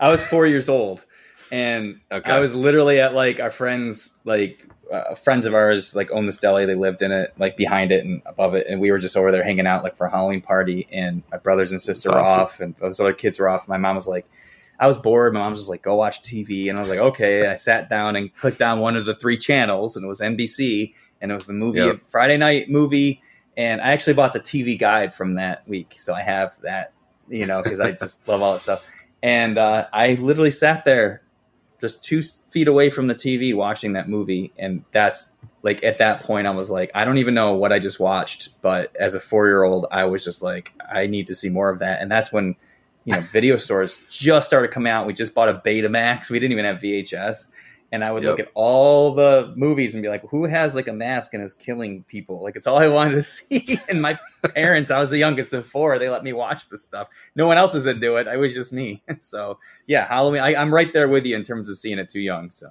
I was four years old, and Okay. I was literally at like our friends, like uh, friends of ours, like owned this deli. They lived in it, like behind it and above it, and we were just over there hanging out, like for a Halloween party. And my brothers and sister That's were awesome. off, and those other kids were off. My mom was like, I was bored. My mom was just like, go watch TV, and I was like, okay. I sat down and clicked on one of the three channels, and it was NBC, and it was the movie Yep. Friday night movie. And I actually bought the TV guide from that week, so I have that, you know, because I just love all that stuff. And uh, I literally sat there just two feet away from the TV watching that movie. And that's like at that point, I was like, I don't even know what I just watched. But as a four year old, I was just like, I need to see more of that. And that's when, you know, video stores just started coming out. We just bought a Betamax. We didn't even have VHS. And I would look at all the movies and be like, who has like a mask and is killing people? Like, it's all I wanted to see. And my parents, I was the youngest of four, they let me watch this stuff. No one else was into it. It was just me. So, yeah, Halloween. I, I'm right there with you in terms of seeing it too young. So,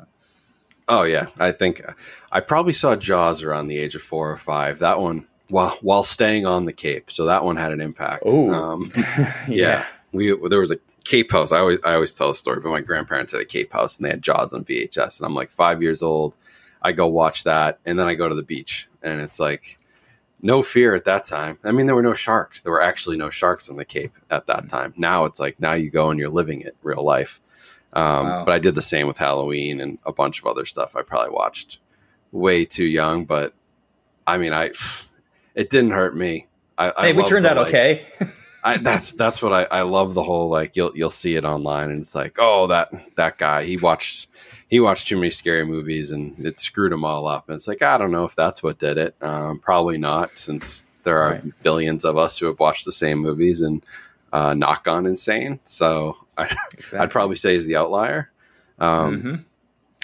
Oh yeah, I think I probably saw Jaws around the age of four or five. That one while while staying on the Cape, so that one had an impact. Ooh. Um, yeah. we there was a Cape house. I always I always tell a story, but my grandparents had a Cape house and they had Jaws on VHS, and I'm like five years old. I go watch that, and then I go to the beach, and it's like no fear at that time. I mean, there were no sharks. There were actually no sharks on the Cape at that time. Now it's like now you go and you're living it real life. Um, Wow. But I did the same with Halloween and a bunch of other stuff. I probably watched way too young, but I mean, I it didn't hurt me. I, I hey, we turned out like- okay. I, that's that's what I, I love the whole like you'll you'll see it online and it's like oh that that guy he watched he watched too many scary movies and it screwed him all up and it's like I don't know if that's what did it um, probably not since there are Right. billions of us who have watched the same movies and uh, not gone insane so I, Exactly. I'd probably say he's the outlier um, Mhm.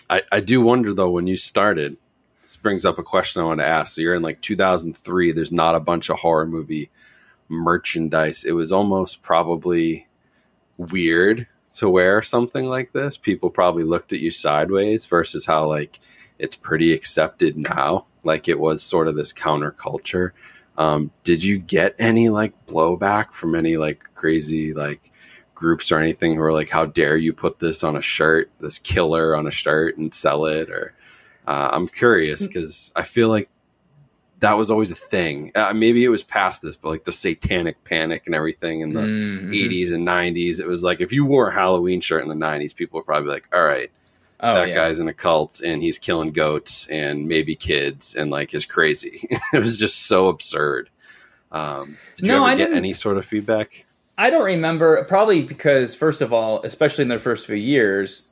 I, I do wonder though when you started this brings up a question I want to ask so you're in like 2003 there's not a bunch of horror movie merchandise it was almost probably weird to wear something like this, people probably looked at you sideways versus how like it's pretty accepted now. Like it was sort of this counterculture. Um, did you get any like blowback from any like crazy like groups or anything who are like, how dare you put this on a shirt, this killer on a shirt and sell it? Or uh, I'm curious because I feel like that was always a thing. Uh, maybe it was past this, but like the satanic panic and everything in the Mhm. 80s and 90s, it was like if you wore a Halloween shirt in the 90s, people were probably like, all right, Oh, that yeah. guy's in a cult and he's killing goats and maybe kids and like is crazy. it was just so absurd. Um, did you ever get any sort of feedback? I don't remember, probably because, first of all, especially in the first few years,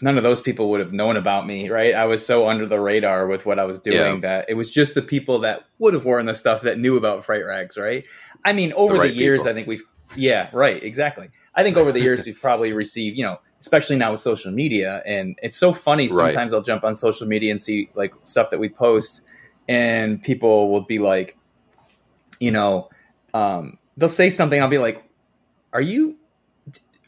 none of those people would have known about me, right? I was so under the radar with what I was doing Yeah. that it was just the people that would have worn the stuff that knew about Fright Rags, right? I mean, over The the, years, people. I think we've, yeah, right, exactly. I think over the years, we've probably received, you know, especially now with social media. And it's so funny. Right. Sometimes I'll jump on social media and see like stuff that we post, and people will be like, you know, um, they'll say something. I'll be like, "Are you,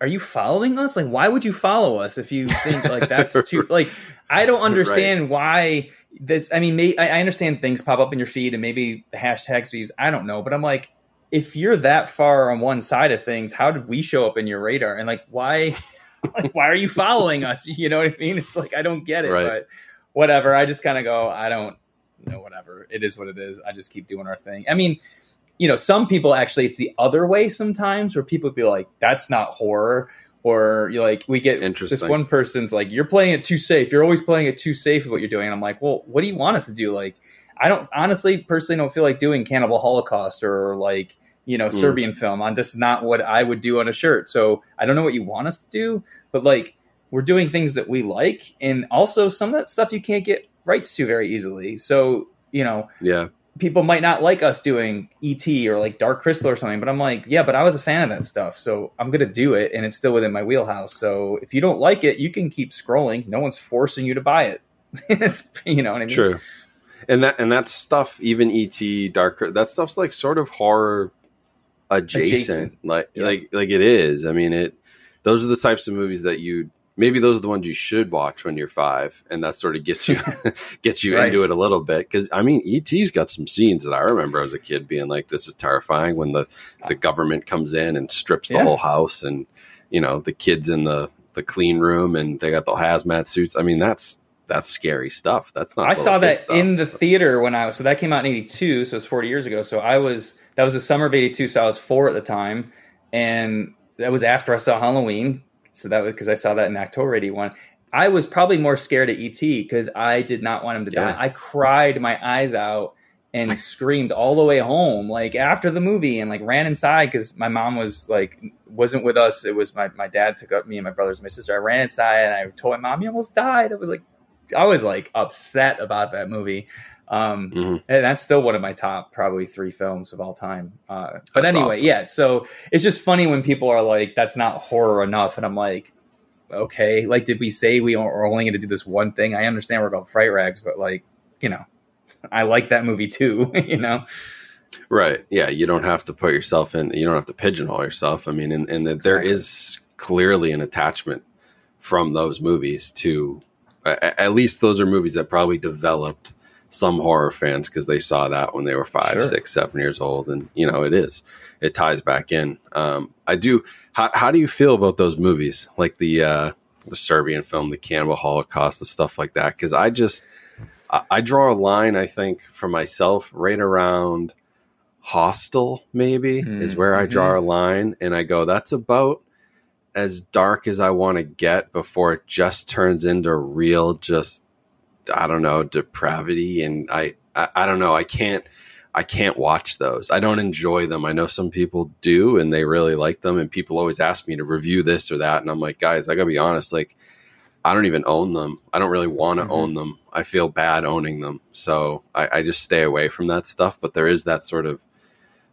are you following us? Like, why would you follow us if you think like that's too like?" I don't understand why this. I mean, may, I I understand things pop up in your feed and maybe the hashtags views. I don't know, but I'm like, if you're that far on one side of things, how did we show up in your radar? And like, why, like, why are you following us? You know what I mean? It's like I don't get it, Right. but whatever. I just kind of go, I don't know, whatever. It is what it is. I just keep doing our thing. I mean, you know, some people actually, it's the other way sometimes where people be like, that's not horror. Or you're like, we get this one person's like, you're playing it too safe. You're always playing it too safe with what you're doing. And I'm like, well, what do you want us to do? Like, I don't honestly, personally, don't feel like doing Cannibal Holocaust or like, you know, Mm. Serbian film. On this is not what I would do on a shirt. So I don't know what you want us to do, but like, we're doing things that we like, and also some of that stuff you can't get rights to very easily. So you know, Yeah. People might not like us doing ET or like Dark Crystal or something, but I'm like, yeah, but I was a fan of that stuff, so I'm gonna do it, and it's still within my wheelhouse. So if you don't like it, you can keep scrolling. No one's forcing you to buy it. it's you know what I mean. True. And that and that stuff, even ET, Dark, that stuff's like sort of horror adjacent. Adjacent. Like Yeah. like like it is. I mean it those are the types of movies that you maybe those are the ones you should watch when you're five, and that sort of gets you gets you Right. into it a little bit. Because I mean, ET's got some scenes that I remember as a kid being like, "This is terrifying." When the the government comes in and strips the Yeah. whole house, and you know the kids in the the clean room, and they got the hazmat suits. I mean, that's that's scary stuff. That's not. I saw that stuff. in the theater when I was so that came out in '82, so it's 40 years ago. So I was that was the summer of '82, so I was four at the time, and that was after I saw Halloween. So that was because I saw that in October '81. I was probably more scared of ET because I did not want him to Yeah. die. I cried my eyes out and screamed all the way home, like after the movie, and like ran inside because my mom was like wasn't with us. It was my my dad took up me and my brothers and my sister. I ran inside and I told my mom, "You almost died." I was like, I was like upset about that movie. Um, Mhm. and that's still one of my top probably three films of all time. Uh, but That's anyway, awesome. yeah. So it's just funny when people are like, "That's not horror enough," and I'm like, "Okay, like, did we say we are only going to do this one thing?" I understand we're called Fright Rags, but like, you know, I like that movie too. you know, Right. Yeah. You don't have to put yourself in, you don't have to pigeonhole yourself. I mean, and, and that there is clearly an attachment from those movies to, at least those are movies that probably developed some horror fans because they saw that when they were five, Sure. six, seven years old. And, you know, it is, it ties back in. Um, I do. How, how do you feel about those movies? Like the, uh, the Serbian film, the Cannibal Holocaust, the stuff like that? Because I just, I, I draw a line, I think, for myself right around Hostel, maybe, is where I draw a line. And I go, that's about as dark as I want to get before it just turns into real, just, I don't know, depravity. And I, I, I don't know, I can't. I can't watch those. I don't enjoy them. I know some people do and they really like them and people always ask me to review this or that and I'm like, guys, I got to be honest, like I don't even own them. I don't really want to Mhm. own them. I feel bad owning them. So I, I just stay away from that stuff. But there is that sort of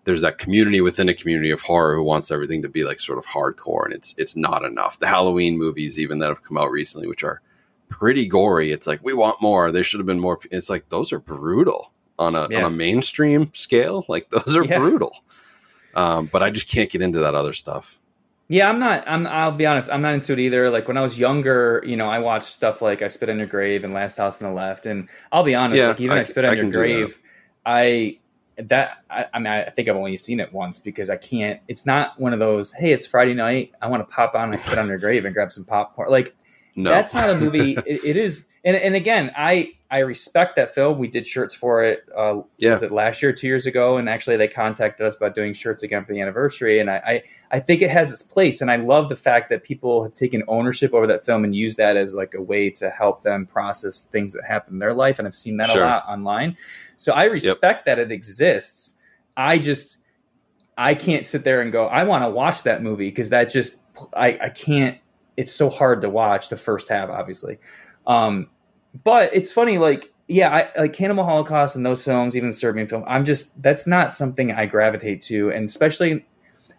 there's that community within a community of horror who wants everything to be like sort of hardcore and it's it's not enough. The Halloween movies even that have come out recently, which are pretty gory, it's like we want more. There should have been more. It's like those are brutal on a Yeah. on a mainstream scale. Like those are Yeah. brutal. Um, but I just can't get into that other stuff. Yeah, I'm not. I'm. I'll be honest. I'm not into it either. Like when I was younger, you know, I watched stuff like I Spit on Your Grave and Last House on the Left, and I'll be honest. Yeah, like even I- I, Spit I on Your Grave, I that I, I mean I think I've only seen it once because I can't. It's not one of those. Hey, it's Friday night. I want to pop on. I Spit on Your Grave and grab some popcorn. Like No, that's not a movie. it, it is, and and again, I I respect that film. We did shirts for it. Uh, Yeah. Was it last year, two years ago? And actually, they contacted us about doing shirts again for the anniversary. And I, I I think it has its place, and I love the fact that people have taken ownership over that film and used that as like a way to help them process things that happen in their life. And I've seen that Sure. a lot online. So I respect that it exists. I just I can't sit there and go, I want to watch that movie because that just I, I can't it's so hard to watch the first half, obviously. Um but it's funny, like, yeah, I like Cannibal Holocaust and those films, even the Serbian film, I'm just that's not something I gravitate to. And especially,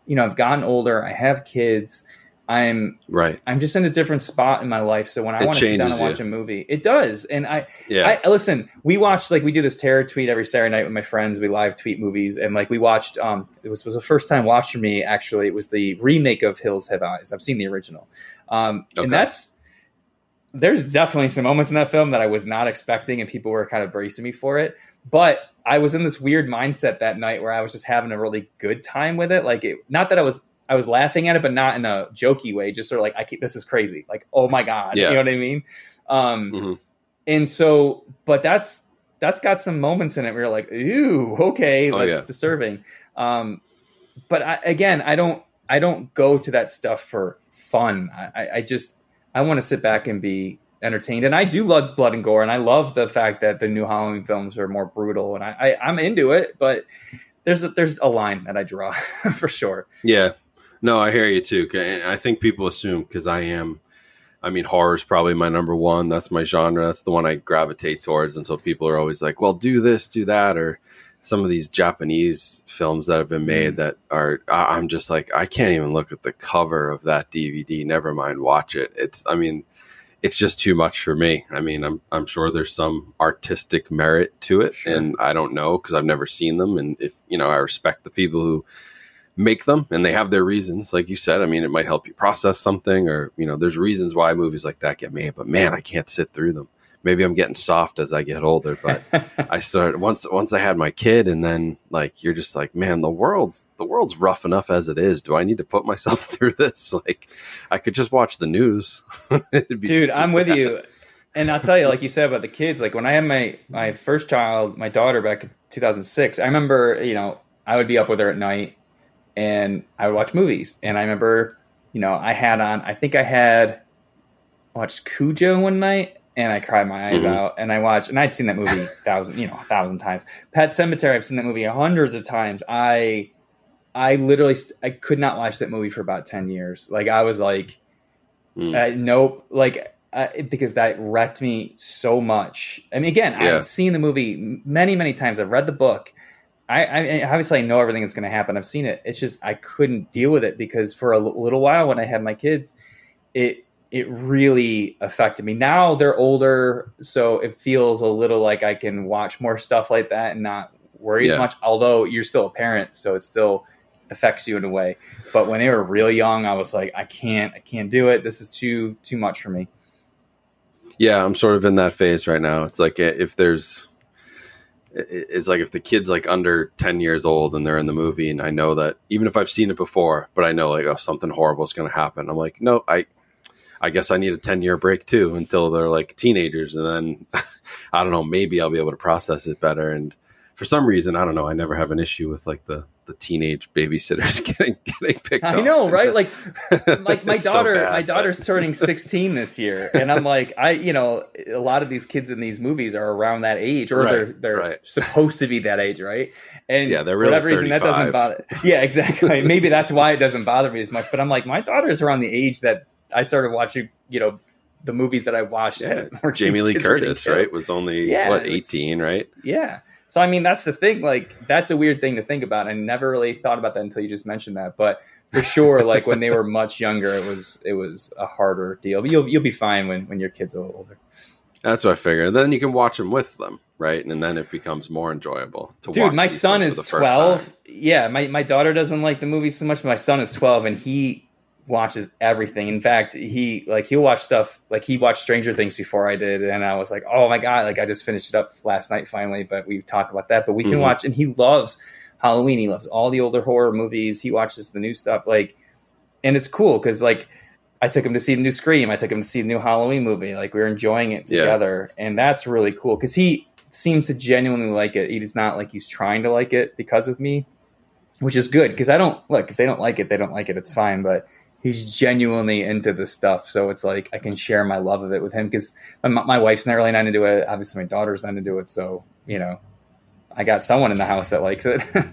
you know, I've gotten older, I have kids, I'm right. I'm just in a different spot in my life. So when I want to sit down and watch you. a movie, it does. And I Yeah, I listen. We watched like we do this terror tweet every Saturday night with my friends. We live tweet movies, and like we watched. Um, it was was the first time watch for me. Actually, it was the remake of Hills Have Eyes. I've seen the original, um, Okay. and that's there's definitely some moments in that film that I was not expecting, and people were kind of bracing me for it. But I was in this weird mindset that night where I was just having a really good time with it. Like, it, not that I was. I was laughing at it, but not in a jokey way. Just sort of like, I this is crazy. Like, oh my god, Yeah. you know what I mean? Um, Mhm. and so but that's that's got some moments in it where you're like ooh okay Oh, that's yeah. disturbing um but I, again i don't i don't go to that stuff for fun i I- just i want to sit back and be entertained and i do love blood and gore and i love the fact that the new halloween films are more brutal and i, I i'm into it but there's a, there's a line that i draw for sure yeah. No, I hear you too. I think people assume because I am. I mean, horror is probably my number one. That's my genre. That's the one I gravitate towards. And so people are always like, "Well, do this, do that," or some of these Japanese films that have been made mm. that are. I'm just like, I can't even look at the cover of that DVD. Never mind watch it. It's. I mean, it's just too much for me. I mean, I'm I'm sure there's some artistic merit to it, Sure. and I don't know because I've never seen them. And if you know, I respect the people who make them and they have their reasons like you said i mean it might help you process something or you know there's reasons why movies like that get made but man i can't sit through them maybe i'm getting soft as i get older but i started once once i had my kid and then like you're just like man the world's the world's rough enough as it is. Do i need to put myself through this? Like i could just watch the news. Dude i'm with bad. you. And i'll tell you like you said about the kids like when i had my my first child my daughter back in 2006 i remember you know i would be up with her at night and i would watch movies. And i remember you know i had on i think i had watched cujo one night and i cried my eyes Mhm. out and i watched and i'd seen that movie thousand you know a thousand times pet sematary i've seen that movie hundreds of times i i literally st- i could not watch that movie for about 10 years like i was like Mm. uh, nope. Like uh, because that wrecked me so much. I mean, again, Yeah. I've seen the movie many, many times. I've read the book. I, I obviously I know everything that's going to happen. I've seen it. It's just I couldn't deal with it because for a l- little while when I had my kids, it it really affected me. Now they're older, so it feels a little like I can watch more stuff like that and not worry Yeah. as much. Although you're still a parent, so it still affects you in a way. But when they were real young, I was like, I can't, I can't do it. This is too too much for me. Yeah, I'm sort of in that phase right now. It's like eh, if there's, it's like if the kid's like under 10 years old and they're in the movie, and I know that even if I've seen it before, but I know like oh something horrible is going to happen. I'm like, no, I, I guess I need a 10 year break too until they're like teenagers, and then I don't know, maybe I'll be able to process it better. And for some reason, I don't know, I never have an issue with like the the teenage babysitters getting getting picked. I know, right? Like, like my It's so daughter, bad, my but- daughter's turning 16 this year, and I'm like, I, you know, a lot of these kids in these movies are around that age, or they're they're right. supposed to be that age, right? And Yeah, they're for really whatever reason that doesn't bother. Yeah, exactly. Maybe that's why it doesn't bother me as much. But I'm like, my daughter's around the age that I started watching, you know, the movies that I watched. Yeah, Jamie Lee kids were getting Curtis, right, was only Yeah, what 18, right? Yeah. So I mean, that's the thing. Like, that's a weird thing to think about. I never really thought about that until you just mentioned that. But for sure, like when they were much younger, it was it was a harder deal. But you'll you'll be fine when when your kids are a little older. That's what I figured. Then you can watch them with them, right? And then it becomes more enjoyable to watch. Dude, my son is for the first twelve. Yeah, my my daughter doesn't like the movies so much. But my son is twelve, and he watches everything. In fact, he like he'll watch stuff like he watched Stranger Things before I did, and I was like, oh my god, like I just finished it up last night finally. But we talk about that. But we can Mhm. watch, and he loves Halloween. He loves all the older horror movies. He watches the new stuff, like, and it's cool because like I took him to see the new Scream. I took him to see the new Halloween movie. Like we were enjoying it Yeah. together, and that's really cool because he seems to genuinely like it. He's not like he's trying to like it because of me, which is good because I don't look if they don't like it, they don't like it. It's fine, but he's genuinely into the stuff, so it's like I can share my love of it with him because my, my wife's not really not into it. Obviously, my daughter's not into it, so you know, I got someone in the house that likes it.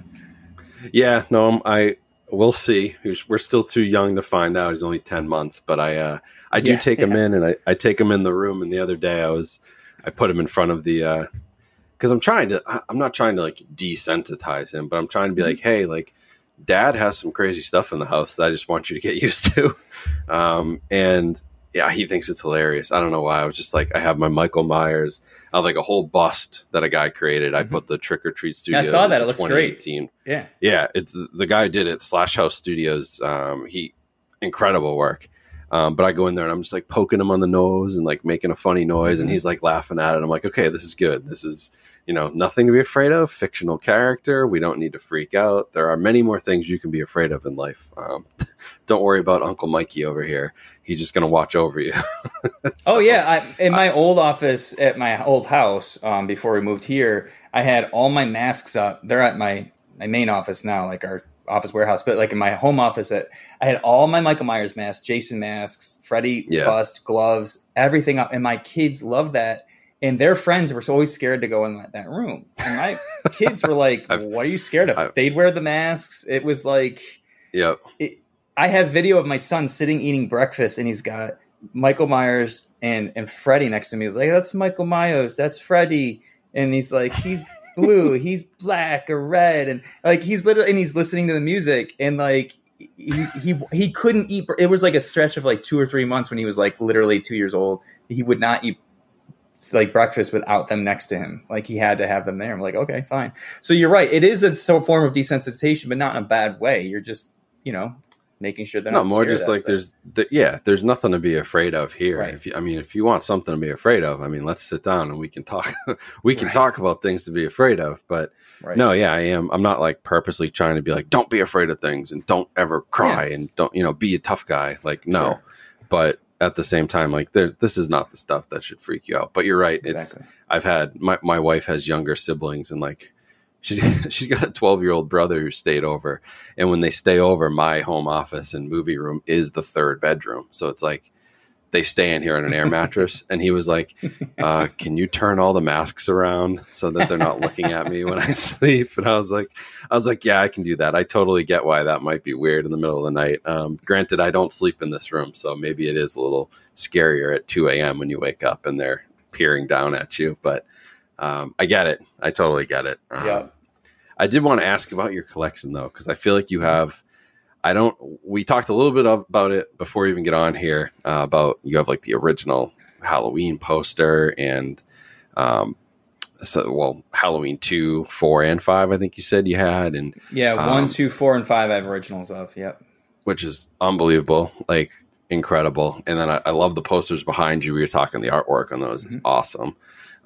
Yeah, no, I'm- I we'll see. We're still too young to find out. He's only ten months, but I uh, I do Yeah, take him in, and I, I take him in the room. And the other day, I was I put him in front of the Uh, because I'm trying to I'm not trying to like desensitize him, but I'm trying to be like, hey, like Dad has some crazy stuff in the house that I just want you to get used to, um, and yeah, he thinks it's hilarious. I don't know why. I was just like, I have my Michael Myers. I have like a whole bust that a guy created. I Mhm. put the Trick or Treat Yeah, I saw that. It looks great. 2018. yeah, Yeah, it's the guy who did it. Slash House Studios. Um, he incredible work. Um, but I go in there and I'm just like poking him on the nose and like making a funny noise, and Mhm. he's like laughing at it. I'm like, okay, this is good. This is you know nothing to be afraid of. Fictional character. We don't need to freak out. There are many more things you can be afraid of in life. Um, don't worry about Uncle Mikey over here. He's just gonna watch over you. Oh yeah, I, in my old office at my old house um, before we moved here, I had all my masks up. They're at my my main office now, like our office warehouse. But like in my home office, at, I had all my Michael Myers masks, Jason masks, Freddy Yeah. bust, gloves, everything up. And my kids loved that. And their friends were always scared to go in that, room. And my kids were like, "What are you scared of?" I've- They'd wear the masks. It was like Yep. I have video of my son sitting eating breakfast, and he's got Michael Myers and and Freddy next to me. He's like, "That's Michael Myers. That's Freddy," and he's like, "He's blue. he's black or red," and like he's literally and he's listening to the music, and like he he he couldn't eat. It was like a stretch of like two or three months when he was like literally two years old. He would not eat like breakfast without them next to him. Like he had to have them there. I'm like, okay, fine. So you're right. It is a so form of desensitization, but not in a bad way. You're just you know making sure they're no not more just like stuff. there's th- yeah there's nothing to be afraid of here Right. if you i mean if you want something to be afraid of i mean let's sit down and we can talk we can Right. talk about things to be afraid of but right. no yeah i am i'm not like purposely trying to be like don't be afraid of things and don't ever cry and don't you know be a tough guy like no Sure. but at the same time like there this is not the stuff that should freak you out but you're right it's. I've had my, my wife has younger siblings and like she's she's got a 12 year old brother who stayed over and when they stay over my home office and movie room is the third bedroom so it's like they stay in here on an air mattress. And he was like uh, can you turn all the masks around so that they're not looking at me when i sleep? And i was like i was like yeah i can do that. I totally get why that might be weird in the middle of the night. Um, granted i don't sleep in this room so maybe it is a little scarier at 2 a.m when you wake up and they're peering down at you. But um, i get it. I totally get it. Um, Yeah. i did want to ask about your collection though because i feel like you have i don't we talked a little bit of, about it before we even get on here uh, about you have like the original halloween poster and um so well halloween 2 4 and 5 i think you said you had and Yeah, one, Um, two, four, and five I have originals of. Yep. which is unbelievable, like incredible. And then I, I love the posters behind you. We were talking the artwork on those; it's Mhm. awesome.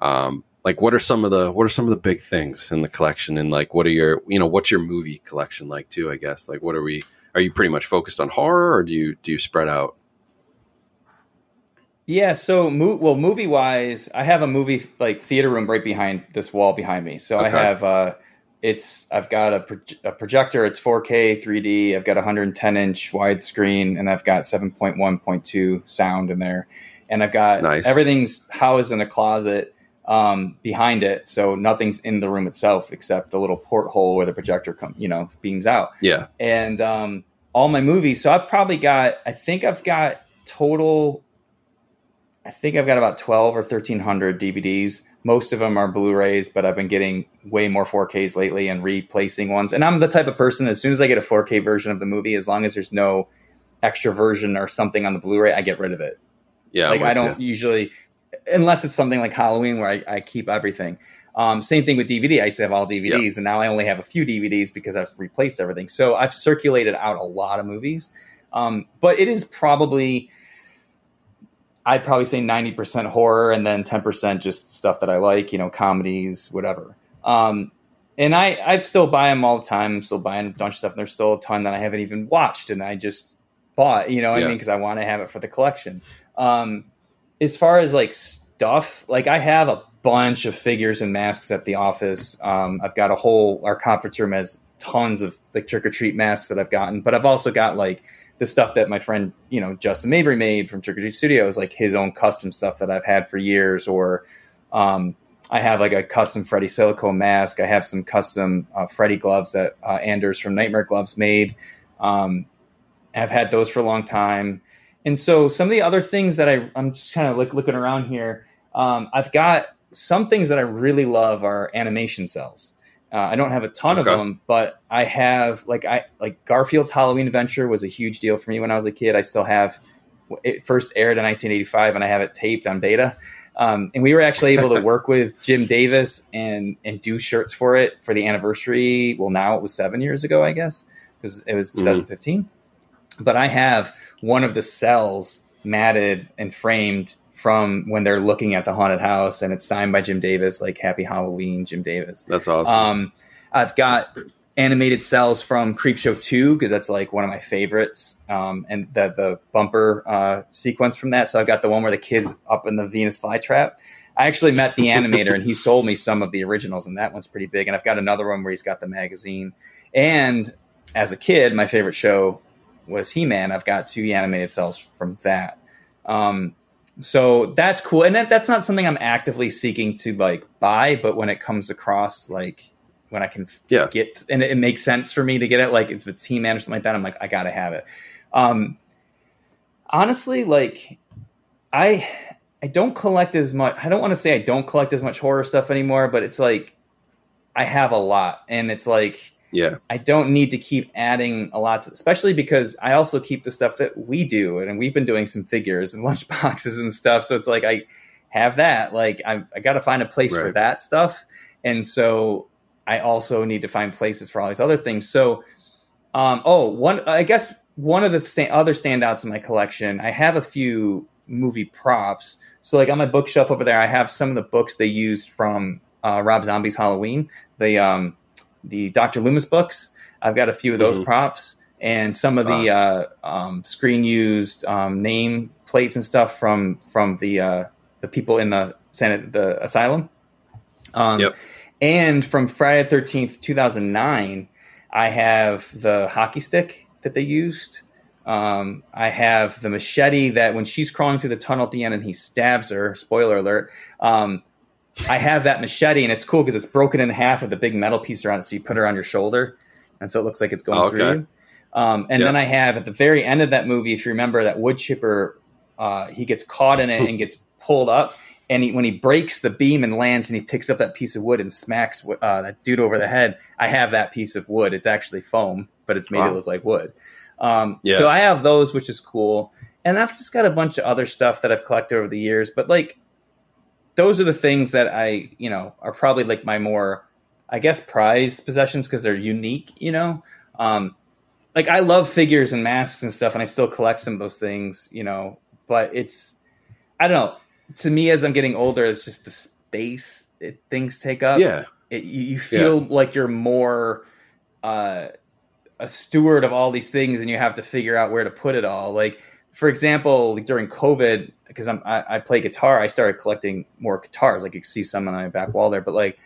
Um, like, what are some of the what are some of the big things in the collection? And like, what are your you know what's your movie collection like too? I guess like, what are we? Are you pretty much focused on horror, or do you do you spread out? Yeah. So, mo- well, movie wise, I have a movie like theater room right behind this wall behind me. So I have uh, it's I've got a, proj- a projector. It's 4K, 3D. I've got a 110 inch widescreen, and I've got 7.1.2 sound in there, and I've got Nice. everything's housed in a closet um, behind it, so nothing's in the room itself except the little porthole where the projector come, you know, beams out. Yeah, and um, all my movies. So I've probably got, I think I've got total, I think I've got about 12 or 1300 DVDs. Most of them are Blu rays, but I've been getting way more 4Ks lately and replacing ones. And I'm the type of person, as soon as I get a 4K version of the movie, as long as there's no extra version or something on the Blu ray, I get rid of it yeah. like I don't you. usually, unless it's something like Halloween where I, I keep everything. Um, same thing with DVD. I used to have all DVDs, and now I only have a few DVDs because I've replaced everything. So I've circulated out a lot of movies. Um, but it is probably, I'd probably say 90% horror and then 10% just stuff that I like, you know, comedies, whatever. Um, and I, I still buy them all the time. I'm still buying a bunch of stuff, and there's still a ton that I haven't even watched, and I just bought, you know what Yeah. I mean? Because I want to have it for the collection. Um, as far as like stuff, like I have a bunch of figures and masks at the office. Um, I've got a whole our conference room has tons of like trick or treat masks that I've gotten, but I've also got like the stuff that my friend, you know, Justin Mabry made from Trick or Treat Studios, like his own custom stuff that I've had for years, or um, I have like a custom Freddy silicone mask. I have some custom uh, Freddy gloves that uh, Anders from Nightmare Gloves made. Um, I've had those for a long time. And so some of the other things that I, I'm just kind of like looking around here. Um, I've got some things that I really love are animation cels. Uh, I don't have a ton Okay. of them, but I have like I like Garfield's Halloween Adventure was a huge deal for me when I was a kid. I still have it first aired in 1985, and I have it taped on beta. Um, and we were actually able to work with Jim Davis and and do shirts for it for the anniversary. Well, now it was seven years ago, I guess, because it was Mhm. 2015. But I have one of the cels matted and framed from when they're looking at the haunted house, and it's signed by Jim Davis, like "Happy Halloween, Jim Davis." That's awesome. Um, I've got animated cels from Creepshow 2 because that's like one of my favorites, um, and the the bumper uh, sequence from that. So I've got the one where the kids up in the Venus flytrap. I actually met the animator and he sold me some of the originals, and that one's pretty big. And I've got another one where he's got the magazine. And as a kid, my favorite show was He Man. I've got two animated cels from that. Um, so that's cool, and that, that's not something I'm actively seeking to like buy. But when it comes across, like when I can Yeah. get, and it, it makes sense for me to get it, like if it's He Man or something like that, I'm like, I gotta have it. Um, honestly, like I I don't collect as much. I don't want to say I don't collect as much horror stuff anymore, but it's like I have a lot, and it's like yeah. I don't need to keep adding a lot, to, especially because I also keep the stuff that we do, and we've been doing some figures and lunch boxes and stuff. So it's like I have that. Like I, I got to find a place for that stuff, and so I also need to find places for all these other things. So, um, oh, one, I guess one of the sta- other standouts in my collection, I have a few movie props. So, like on my bookshelf over there, I have some of the books they used from uh, Rob Zombie's Halloween. The um, the Dr. Loomis books. I've got a few of those Mhm. props and some of the uh, um, screen used um, name plates and stuff from from the uh, the people in the Senate the asylum. Um, Yep. And from Friday Thirteenth, two thousand nine, I have the hockey stick that they used. Um, I have the machete that when she's crawling through the tunnel at the end and he stabs her. Spoiler alert. I have that machete and it's cool because it's broken in half with a big metal piece around it. So you put it on your shoulder, and so it looks like it's going Oh, through okay. you. Um, and Yeah. then I have at the very end of that movie, if you remember, that wood chipper, uh, he gets caught in it and gets pulled up. And he, when he breaks the beam and lands, and he picks up that piece of wood and smacks uh, that dude over the head, I have that piece of wood. It's actually foam, but it's made Wow. to look like wood. Um, Yeah. So I have those, which is cool. And I've just got a bunch of other stuff that I've collected over the years. But like, those are the things that I, you know, are probably like my more, I guess, prized possessions because they're unique. You know, um, like I love figures and masks and stuff, and I still collect some of those things. You know, but it's, I don't know. To me, as I'm getting older, it's just the space it, things take up Yeah. it, you, you feel like you're more uh, a steward of all these things and you have to figure out where to put it all like for example like during covid because I'm, I, I play guitar i started collecting more guitars like you can see some on my back wall there but like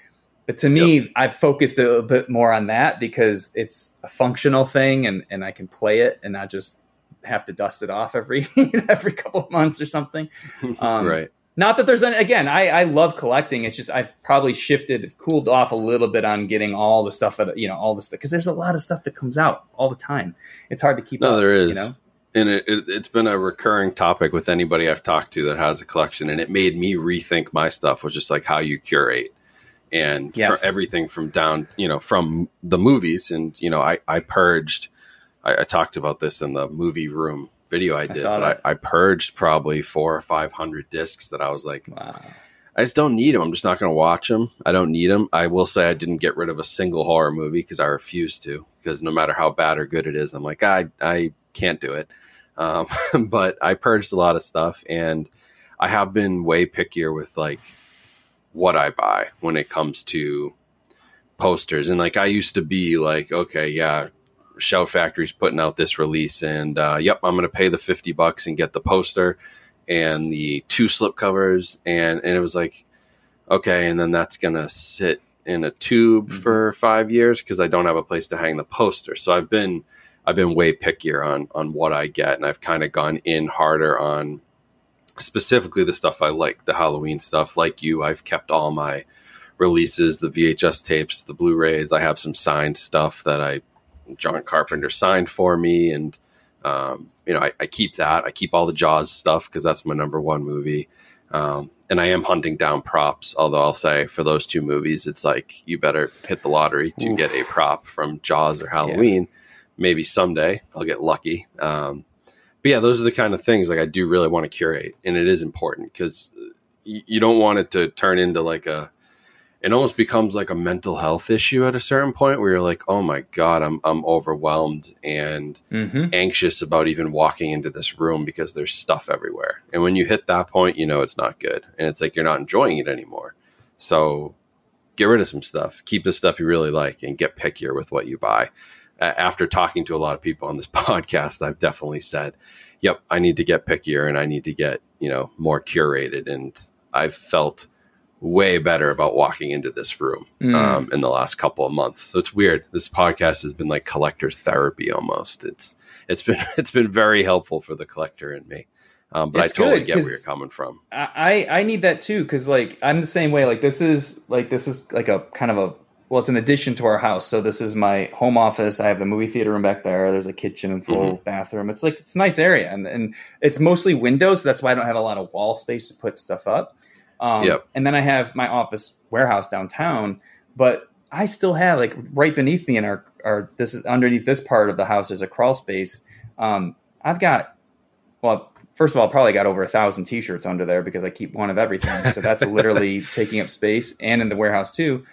but to me i've focused a little bit more on that because it's a functional thing and, and i can play it and not just have to dust it off every every couple of months or something Um, right. not that there's any, again, I, I love collecting. It's just I've probably shifted, cooled off a little bit on getting all the stuff that you know, all the stuff because there's a lot of stuff that comes out all the time. It's hard to keep. No, up, there is. You know, and it, it, it's been a recurring topic with anybody I've talked to that has a collection, and it made me rethink my stuff, was just like how you curate, and Yes. for everything from down, you know, from the movies, and you know, I I purged. I, I talked about this in the movie room video I did. saw but. I, I purged probably four or five hundred discs that I was like, wow. I just don't need them. I'm just not going to watch them. I don't need them. I will say I didn't get rid of a single horror movie because I refuse to. Because no matter how bad or good it is, I'm like I I can't do it. Um, but I purged a lot of stuff, and I have been way pickier with like what I buy when it comes to posters. And like I used to be like, okay, yeah, Shout Factory's putting out this release, and uh, yep, I'm going to pay the fifty bucks and get the poster and the two slip covers, and and it was like, okay, and then that's going to sit in a tube Mm-hmm. for five years because I don't have a place to hang the poster. So I've been I've been way pickier on on what I get, and I've kind of gone in harder on specifically the stuff I like, the Halloween stuff. Like you, I've kept all my releases, the VHS tapes, the Blu-rays. I have some signed stuff that I John Carpenter signed for me, and um, you know I, I keep that. I keep all the Jaws stuff because that's my number one movie. Um, and I am hunting down props. Although I'll say for those two movies, it's like you better hit the lottery to Oof. get a prop from Jaws or Halloween. Maybe someday I'll get lucky. Um, but yeah, those are the kind of things like I do really want to curate, and it is important because you, you don't want it to turn into like a. It almost becomes like a mental health issue at a certain point where you're like, oh my god, I'm I'm overwhelmed and Mm-hmm. anxious about even walking into this room because there's stuff everywhere. And when you hit that point, you know it's not good, and it's like you're not enjoying it anymore. So get rid of some stuff, keep the stuff you really like, and get pickier with what you buy. After talking to a lot of people on this podcast, I've definitely said, "Yep, I need to get pickier, and I need to get you know more curated." And I've felt way better about walking into this room Mm. um, in the last couple of months. So it's weird. This podcast has been like collector therapy almost. It's it's been it's been very helpful for the collector and me. Um, but It's I totally get where you're coming from. I I need that too because like I'm the same way. Like this is like this is like a kind of a well, it's an addition to our house. So this is my home office. I have the movie theater room back there. There's a kitchen and full bathroom. It's like it's a nice area and and it's mostly windows. So that's why I don't have a lot of wall space to put stuff up. Um, Yep. And then I have my office warehouse downtown, but I still have like right beneath me in our our this is underneath this part of the house. There's a crawl space. Um, I've got well, first of all, probably got over a thousand t-shirts under there because I keep one of everything. So that's literally taking up space and in the warehouse too.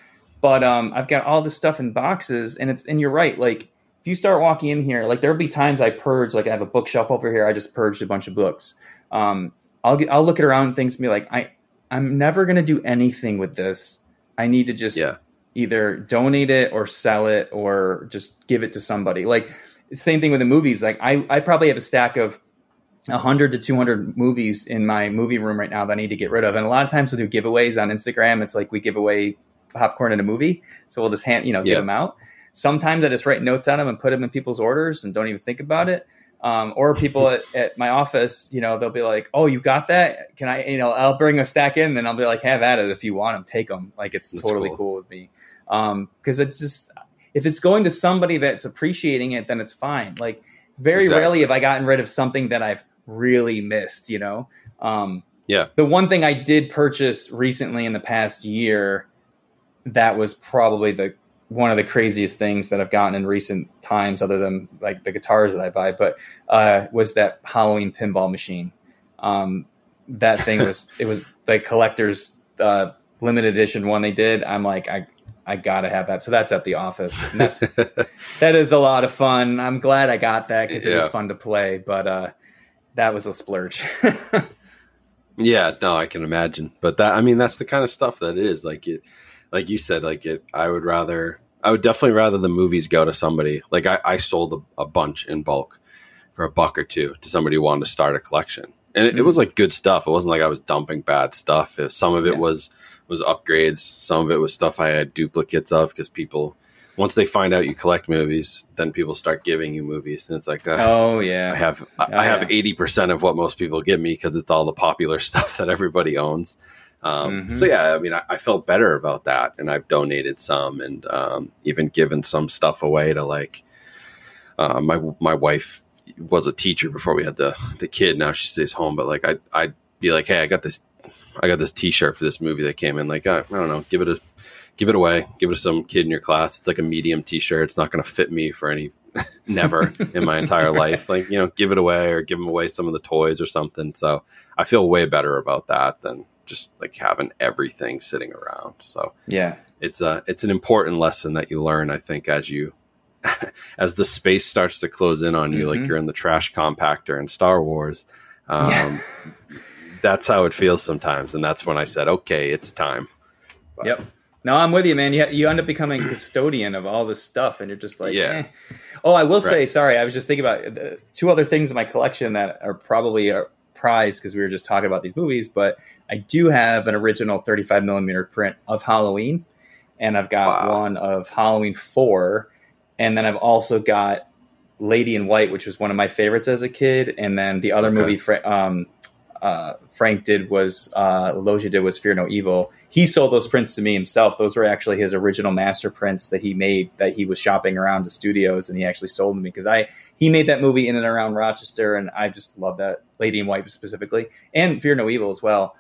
But um, I've got all this stuff in boxes and it's, and you're right. Like if you start walking in here, like there'll be times I purge, like I have a bookshelf over here. I just purged a bunch of books. Um, I'll get, I'll look at around and things and be like, I, I'm never going to do anything with this. I need to just Yeah. either donate it or sell it or just give it to somebody. Like same thing with the movies. Like I, I probably have a stack of 100 to 200 movies in my movie room right now that I need to get rid of. And a lot of times we'll do giveaways on Instagram. It's like we give away popcorn in a movie. So we'll just hand, you know, give them out. Sometimes I just write notes on them and put them in people's orders and don't even think about it. Um, or people at, at my office, you know, they'll be like, "Oh, you got that? Can I?" You know, I'll bring a stack in, then I'll be like, "Have at it if you want them, take them." Like it's That's totally cool. cool with me because it's just if it's going to somebody that's appreciating it, then it's fine. Like very Exactly. rarely have I gotten rid of something that I've really missed. You know, um, Yeah. The one thing I did purchase recently in the past year that was probably the one of the craziest things that I've gotten in recent times, other than like the guitars that I buy, but uh, was that Halloween pinball machine. Um, that thing was it was the collector's uh, limited edition one they did. I'm like I I gotta have that. So that's at the office. And that's that is a lot of fun. I'm glad I got that because it was fun to play. But uh, that was a splurge. Yeah, no, I can imagine. But that I mean that's the kind of stuff that it is. Like it like you said, like it I would rather I would definitely rather the movies go to somebody. Like I, I sold a, a bunch in bulk for a buck or two to somebody who wanted to start a collection. And it, it was like good stuff. It wasn't like I was dumping bad stuff. It- some of it Yeah. was was upgrades. Some of it was stuff I had duplicates of because people once they find out you collect movies, then people start giving you movies, and it's like, uh, oh yeah, I have I Oh, I have yeah. eighty percent of what most people give me because it's all the popular stuff that everybody owns. Um, Mhm. So yeah, I mean, I, I felt better about that, and I've donated some, and um, even given some stuff away to like uh, my my wife was a teacher before we had the the kid. Now she stays home, but like I I'd be like, hey, I got this I got this T-shirt for this movie that came in. Like I, I don't know, give it a give it away, give it to some kid in your class. It's like a medium T-shirt. It's not going to fit me for any never in my entire life. Like you know, give it away or give them away some of the toys or something. So I feel way better about that than just like having everything sitting around. So yeah. it's a it's an important lesson that you learn, I think, as you as the space starts to close in on you, like Mhm. you're in the trash compactor in Star Wars. Um, Yeah. that's how it feels sometimes, and that's when I said, "Okay, it's time." Yep. No, I'm with you, man. You, you end up becoming custodian of all this stuff, and you're just like, Yeah. eh. Oh, I will say, sorry, I was just thinking about uh, two other things in my collection that are probably a prize because we were just talking about these movies. But I do have an original 35 millimeter print of Halloween, and I've got Wow. one of Halloween four, and then I've also got Lady in White, which was one of my favorites as a kid, and then the other Okay. movie, um, uh, Frank did was uh, LaLoggia did was Fear No Evil. He sold those prints to me himself. Those were actually his original master prints that he made that he was shopping around to studios and he actually sold them to me because I he made that movie in and around Rochester and I just love that Lady in White specifically and Fear No Evil as well.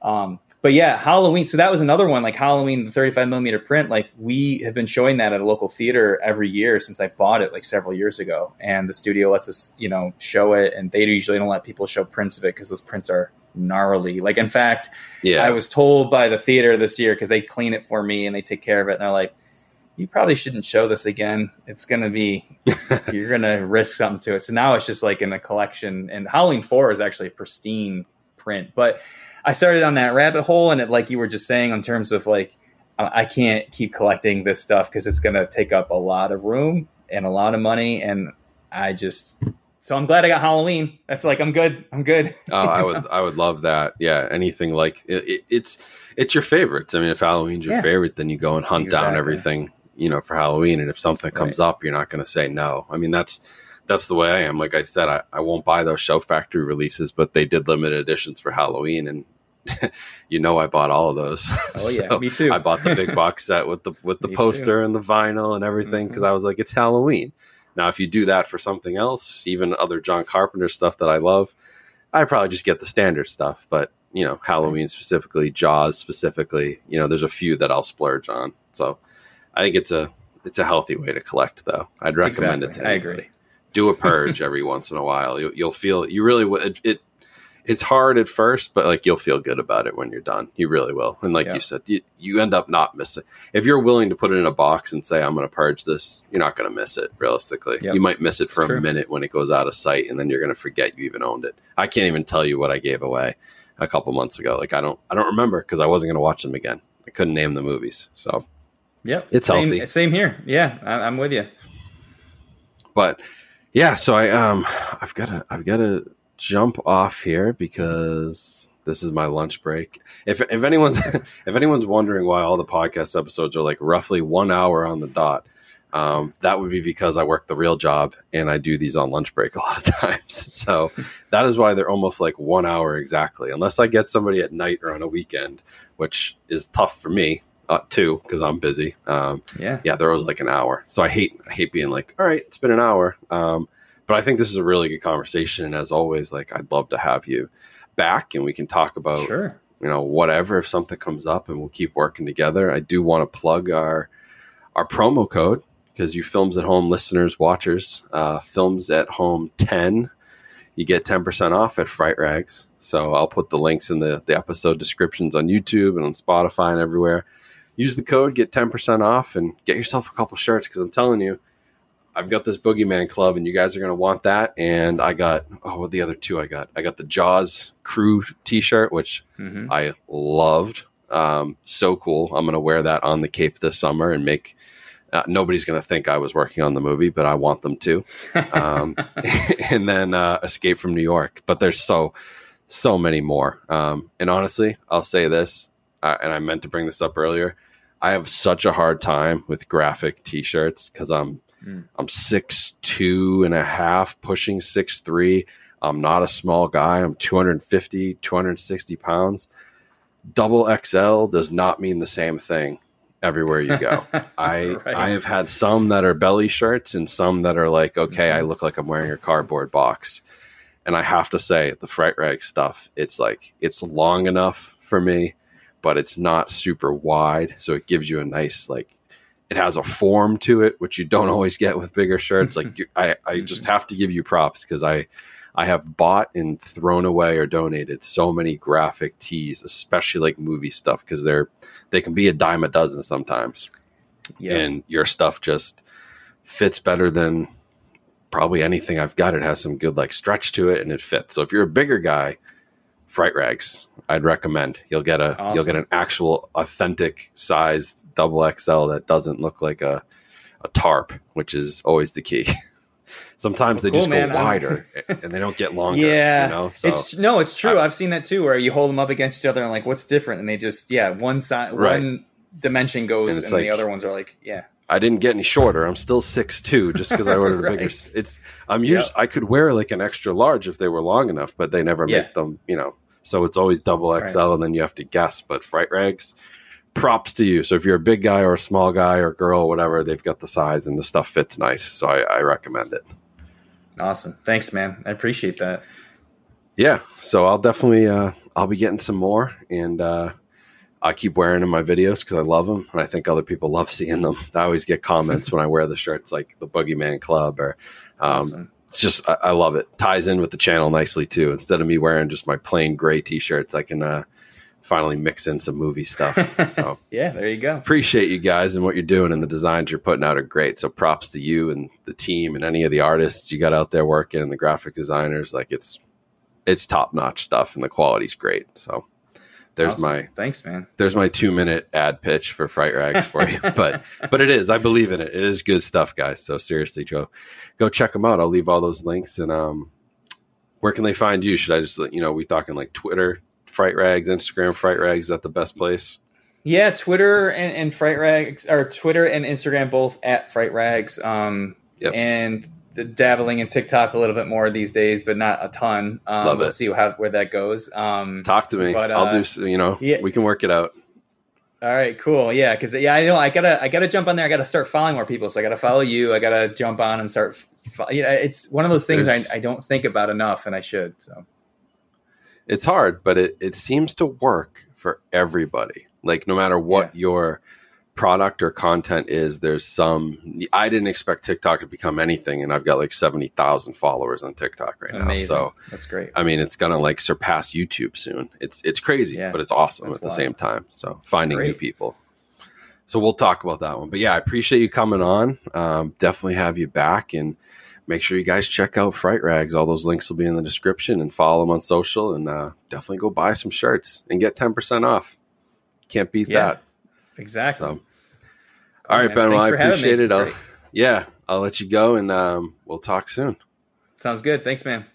Um, but yeah, Halloween. So that was another one, like Halloween, the 35 millimeter print. Like we have been showing that at a local theater every year since I bought it like several years ago. And the studio lets us, you know, show it. And they usually don't let people show prints of it because those prints are gnarly. Like, in fact, Yeah, I was told by the theater this year because they clean it for me and they take care of it. And they're like, you probably shouldn't show this again. It's going to be, you're going to risk something to it. So now it's just like in a collection. And Halloween 4 is actually a pristine print. But I started on that rabbit hole. And it, like you were just saying, in terms of like, I can't keep collecting this stuff because it's going to take up a lot of room and a lot of money. And I just, so I'm glad I got Halloween. That's like, I'm good. I'm good. oh, I would, I would love that. Yeah, anything like it, it, it's, it's your favorites. I mean, if Halloween's your Yeah. favorite, then you go and hunt down everything, you know, for Halloween. And if something comes up, you're not going to say no. I mean, that's, that's the way I am. Like I said, I, I won't buy those Shout Factory releases, but they did limited editions for Halloween, and you know, I bought all of those. Oh, yeah. So me too. I bought the big box set with the with the Me poster and the vinyl and everything because mm-hmm. I was like, it's Halloween. Now, if you do that for something else, even other John Carpenter stuff that I love, I probably just get the standard stuff. But you know, Halloween specifically, Jaws specifically, you know, there's a few that I'll splurge on. So I think it's a it's a healthy way to collect, though. I'd recommend it to I agree. Do a purge every once in a while. You, you'll feel you really will. It, it it's hard at first, but like you'll feel good about it when you're done. You really will. And like Yeah. you said, you, you end up not missing. If you're willing to put it in a box and say, I'm going to purge this, you're not going to miss it realistically. Yep. You might miss it for It's a true. minute when it goes out of sight and then you're going to forget you even owned it. I can't even tell you what I gave away a couple months ago. Like I don't, I don't remember because I wasn't going to watch them again. I couldn't name the movies. So, Yep. It's same, healthy. Same here. Yeah, I, I'm with you. but yeah, so I, um, I've got to, I've got to jump off here because this is my lunch break. If if anyone's if anyone's wondering why all the podcast episodes are like roughly one hour on the dot, um, that would be because I work the real job and I do these on lunch break a lot of times. So that is why they're almost like one hour exactly, unless I get somebody at night or on a weekend, which is tough for me uh, too because I'm busy. Um, Yeah. yeah, there was like an hour. So I hate I hate being like, all right, it's been an hour. Um, but I think this is a really good conversation, and as always, like I'd love to have you back, and we can talk about Sure. you know whatever if something comes up, and we'll keep working together. I do want to plug our our promo code because you films at home listeners, watchers, uh, films at home ten, you get ten percent off at Fright Rags. So I'll put the links in the the episode descriptions on YouTube and on Spotify and everywhere use the code, get 10% off, and get yourself a couple shirts because I'm telling you, I've got this Boogeyman Club, and you guys are going to want that. And I got, oh, what the other two I got? I got the Jaws Crew t shirt, which hmm I loved. Um, so cool. I'm going to wear that on the Cape this summer and make. Uh, nobody's going to think I was working on the movie, but I want them to. Um, and then uh, Escape from New York. But there's so, so many more. Um, and honestly, I'll say this, uh, and I meant to bring this up earlier. I have such a hard time with graphic T-shirts because I'm Mm. I'm six two and a half, pushing six three. I'm not a small guy. I'm 250, 260 pounds. Double XL does not mean the same thing everywhere you go. I Right. I have had some that are belly shirts and some that are like, okay, I look like I'm wearing a cardboard box. And I have to say, the fright rag stuff, it's like it's long enough for me, but it's not super wide. So it gives you a nice like it has a form to it, which you don't always get with bigger shirts. Like you, I, I just have to give you props because I, I have bought and thrown away or donated so many graphic tees, especially like movie stuff, because they're they can be a dime a dozen sometimes Yeah. and your stuff just fits better than probably anything I've got. It has some good like stretch to it and it fits. So if you're a bigger guy, Fright Rags, I'd recommend. You'll get a Awesome. you'll get an actual authentic sized double XL that doesn't look like a a tarp, which is always the key. Sometimes Well, they just man. go wider and they don't get longer. yeah, you know. So it's no, it's true. I- I've seen that too, where you hold them up against each other and like, what's different? And they just, yeah, one side, Right. one dimension goes, And and, it's the other ones are like, yeah, I didn't get any shorter. I'm still six two, just because I ordered a bigger. It's I'm used. Yep. I could wear like an extra large if they were long enough, but they never Yeah. make them. You know, so it's always double Right. XL, and then you have to guess. But Fright Rags, props to you. So if you're a big guy or a small guy or girl, whatever, they've got the size and the stuff fits nice. So I, I recommend it. awesome. Thanks, man. I appreciate that. Yeah. So I'll definitely uh, I'll be getting some more, and uh, I keep wearing them in my videos because I love them, and I think other people love seeing them. I always get comments when I wear the shirts, like the Boogeyman Club, or um, Awesome. it's just I, I love it. Ties in with the channel nicely too. Instead of me wearing just my plain gray t-shirts, I can uh, finally mix in some movie stuff. so Yeah, there you go. appreciate you guys and what you're doing, and the designs you're putting out are great. So props to you and the team and any of the artists you got out there working and the graphic designers. Like it's it's top notch stuff, and the quality's great. So there's Awesome. my thanks, man. there's my two minute ad pitch for Fright Rags for you. but but it is. I believe in it. It is good stuff, guys. So seriously, Joe, go check them out. I'll leave all those links. And um, where can they find you? Should I just you know? We talking like Twitter, Fright Rags, Instagram, Fright Rags. Is that the best place? Yeah, Twitter and, and Fright Rags, or Twitter and Instagram both at Fright Rags. Um, Yep. and dabbling in TikTok a little bit more these days, but not a ton. Um, Love we'll it. see how where that goes. Um, Talk to me. But, I'll uh, do. You know, yeah. we can work it out. all right, cool. Yeah, because yeah, I know I gotta I gotta jump on there. I gotta start following more people. So I gotta follow you. I gotta jump on and start. fo- You know, it's one of those things I, I don't think about enough, and I should. So it's hard, but it, it seems to work for everybody. Like no matter what your product or content is, there's some. I didn't expect TikTok to become anything, and I've got like seventy thousand followers on TikTok right amazing. now. So That's great. I mean, it's gonna like surpass YouTube soon. It's it's crazy, Yeah, but it's awesome that's at the wild. same time. So finding new people. So we'll talk about that one. But yeah, I appreciate you coming on. Um, definitely have you back and make sure you guys check out Fright Rags. All those links will be in the description and follow them on social and uh, definitely go buy some shirts and get 10% off. Can't beat Yeah, that. Exactly. So, all right, man. Ben. Well, I for having me. appreciate it. I'll, yeah, I'll let you go and um, we'll talk soon. Sounds good. Thanks, man.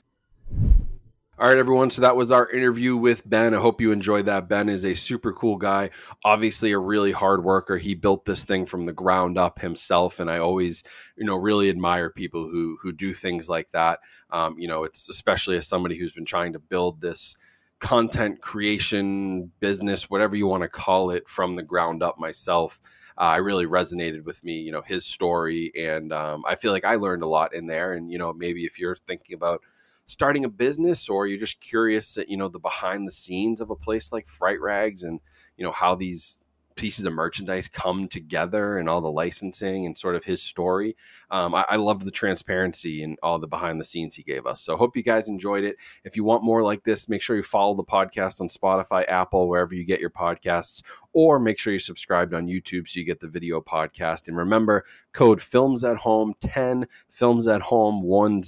All right, everyone. So that was our interview with Ben. I hope you enjoyed that. Ben is a super cool guy, obviously a really hard worker. He built this thing from the ground up himself, and I always, you know, really admire people who who do things like that. Um, you know, it's especially as somebody who's been trying to build this content creation business, whatever you want to call it, from the ground up myself. Uh, I really resonated with me, you know, his story, and um, I feel like I learned a lot in there. And you know, maybe if you're thinking about starting a business or you're just curious at you know the behind the scenes of a place like fright rags and you know how these pieces of merchandise come together and all the licensing and sort of his story. Um, I, I loved the transparency and all the behind the scenes he gave us. So hope you guys enjoyed it. If you want more like this make sure you follow the podcast on spotify apple wherever you get your podcasts or make sure you're subscribed on youtube so you get the video podcast. And remember code films at home 10 films at home 10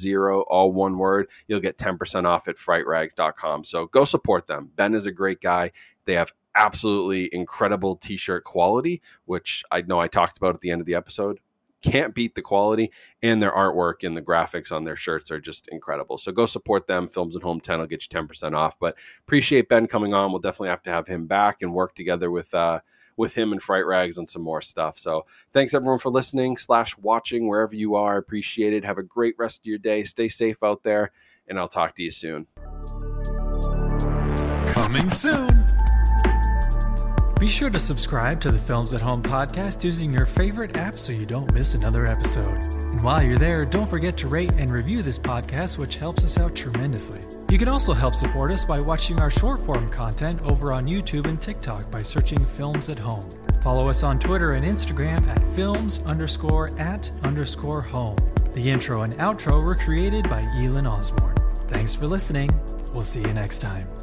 all one word. You'll get 10% off at frightrags.com so go support them. Ben is a great guy. They have absolutely incredible t-shirt quality which i know i talked about at the end of the episode. Can't beat the quality and their artwork and the graphics on their shirts are just incredible. So go support them. Films at home 10 will get you 10% off. But appreciate ben coming on. We'll definitely have to have him back and work together with uh with him and fright rags on some more stuff. So thanks everyone for listening slash watching wherever you are. Appreciate it. Have a great rest of your day. Stay safe out there and i'll talk to you soon. Coming soon. Be sure to subscribe to the Films at Home podcast using your favorite app so you don't miss another episode. And while you're there, don't forget to rate and review this podcast, which helps us out tremendously. You can also help support us by watching our short form content over on YouTube and TikTok by searching Films at Home. Follow us on Twitter and Instagram at films underscore at underscore home. The intro and outro were created by Elon Osborne. Thanks for listening. We'll see you next time.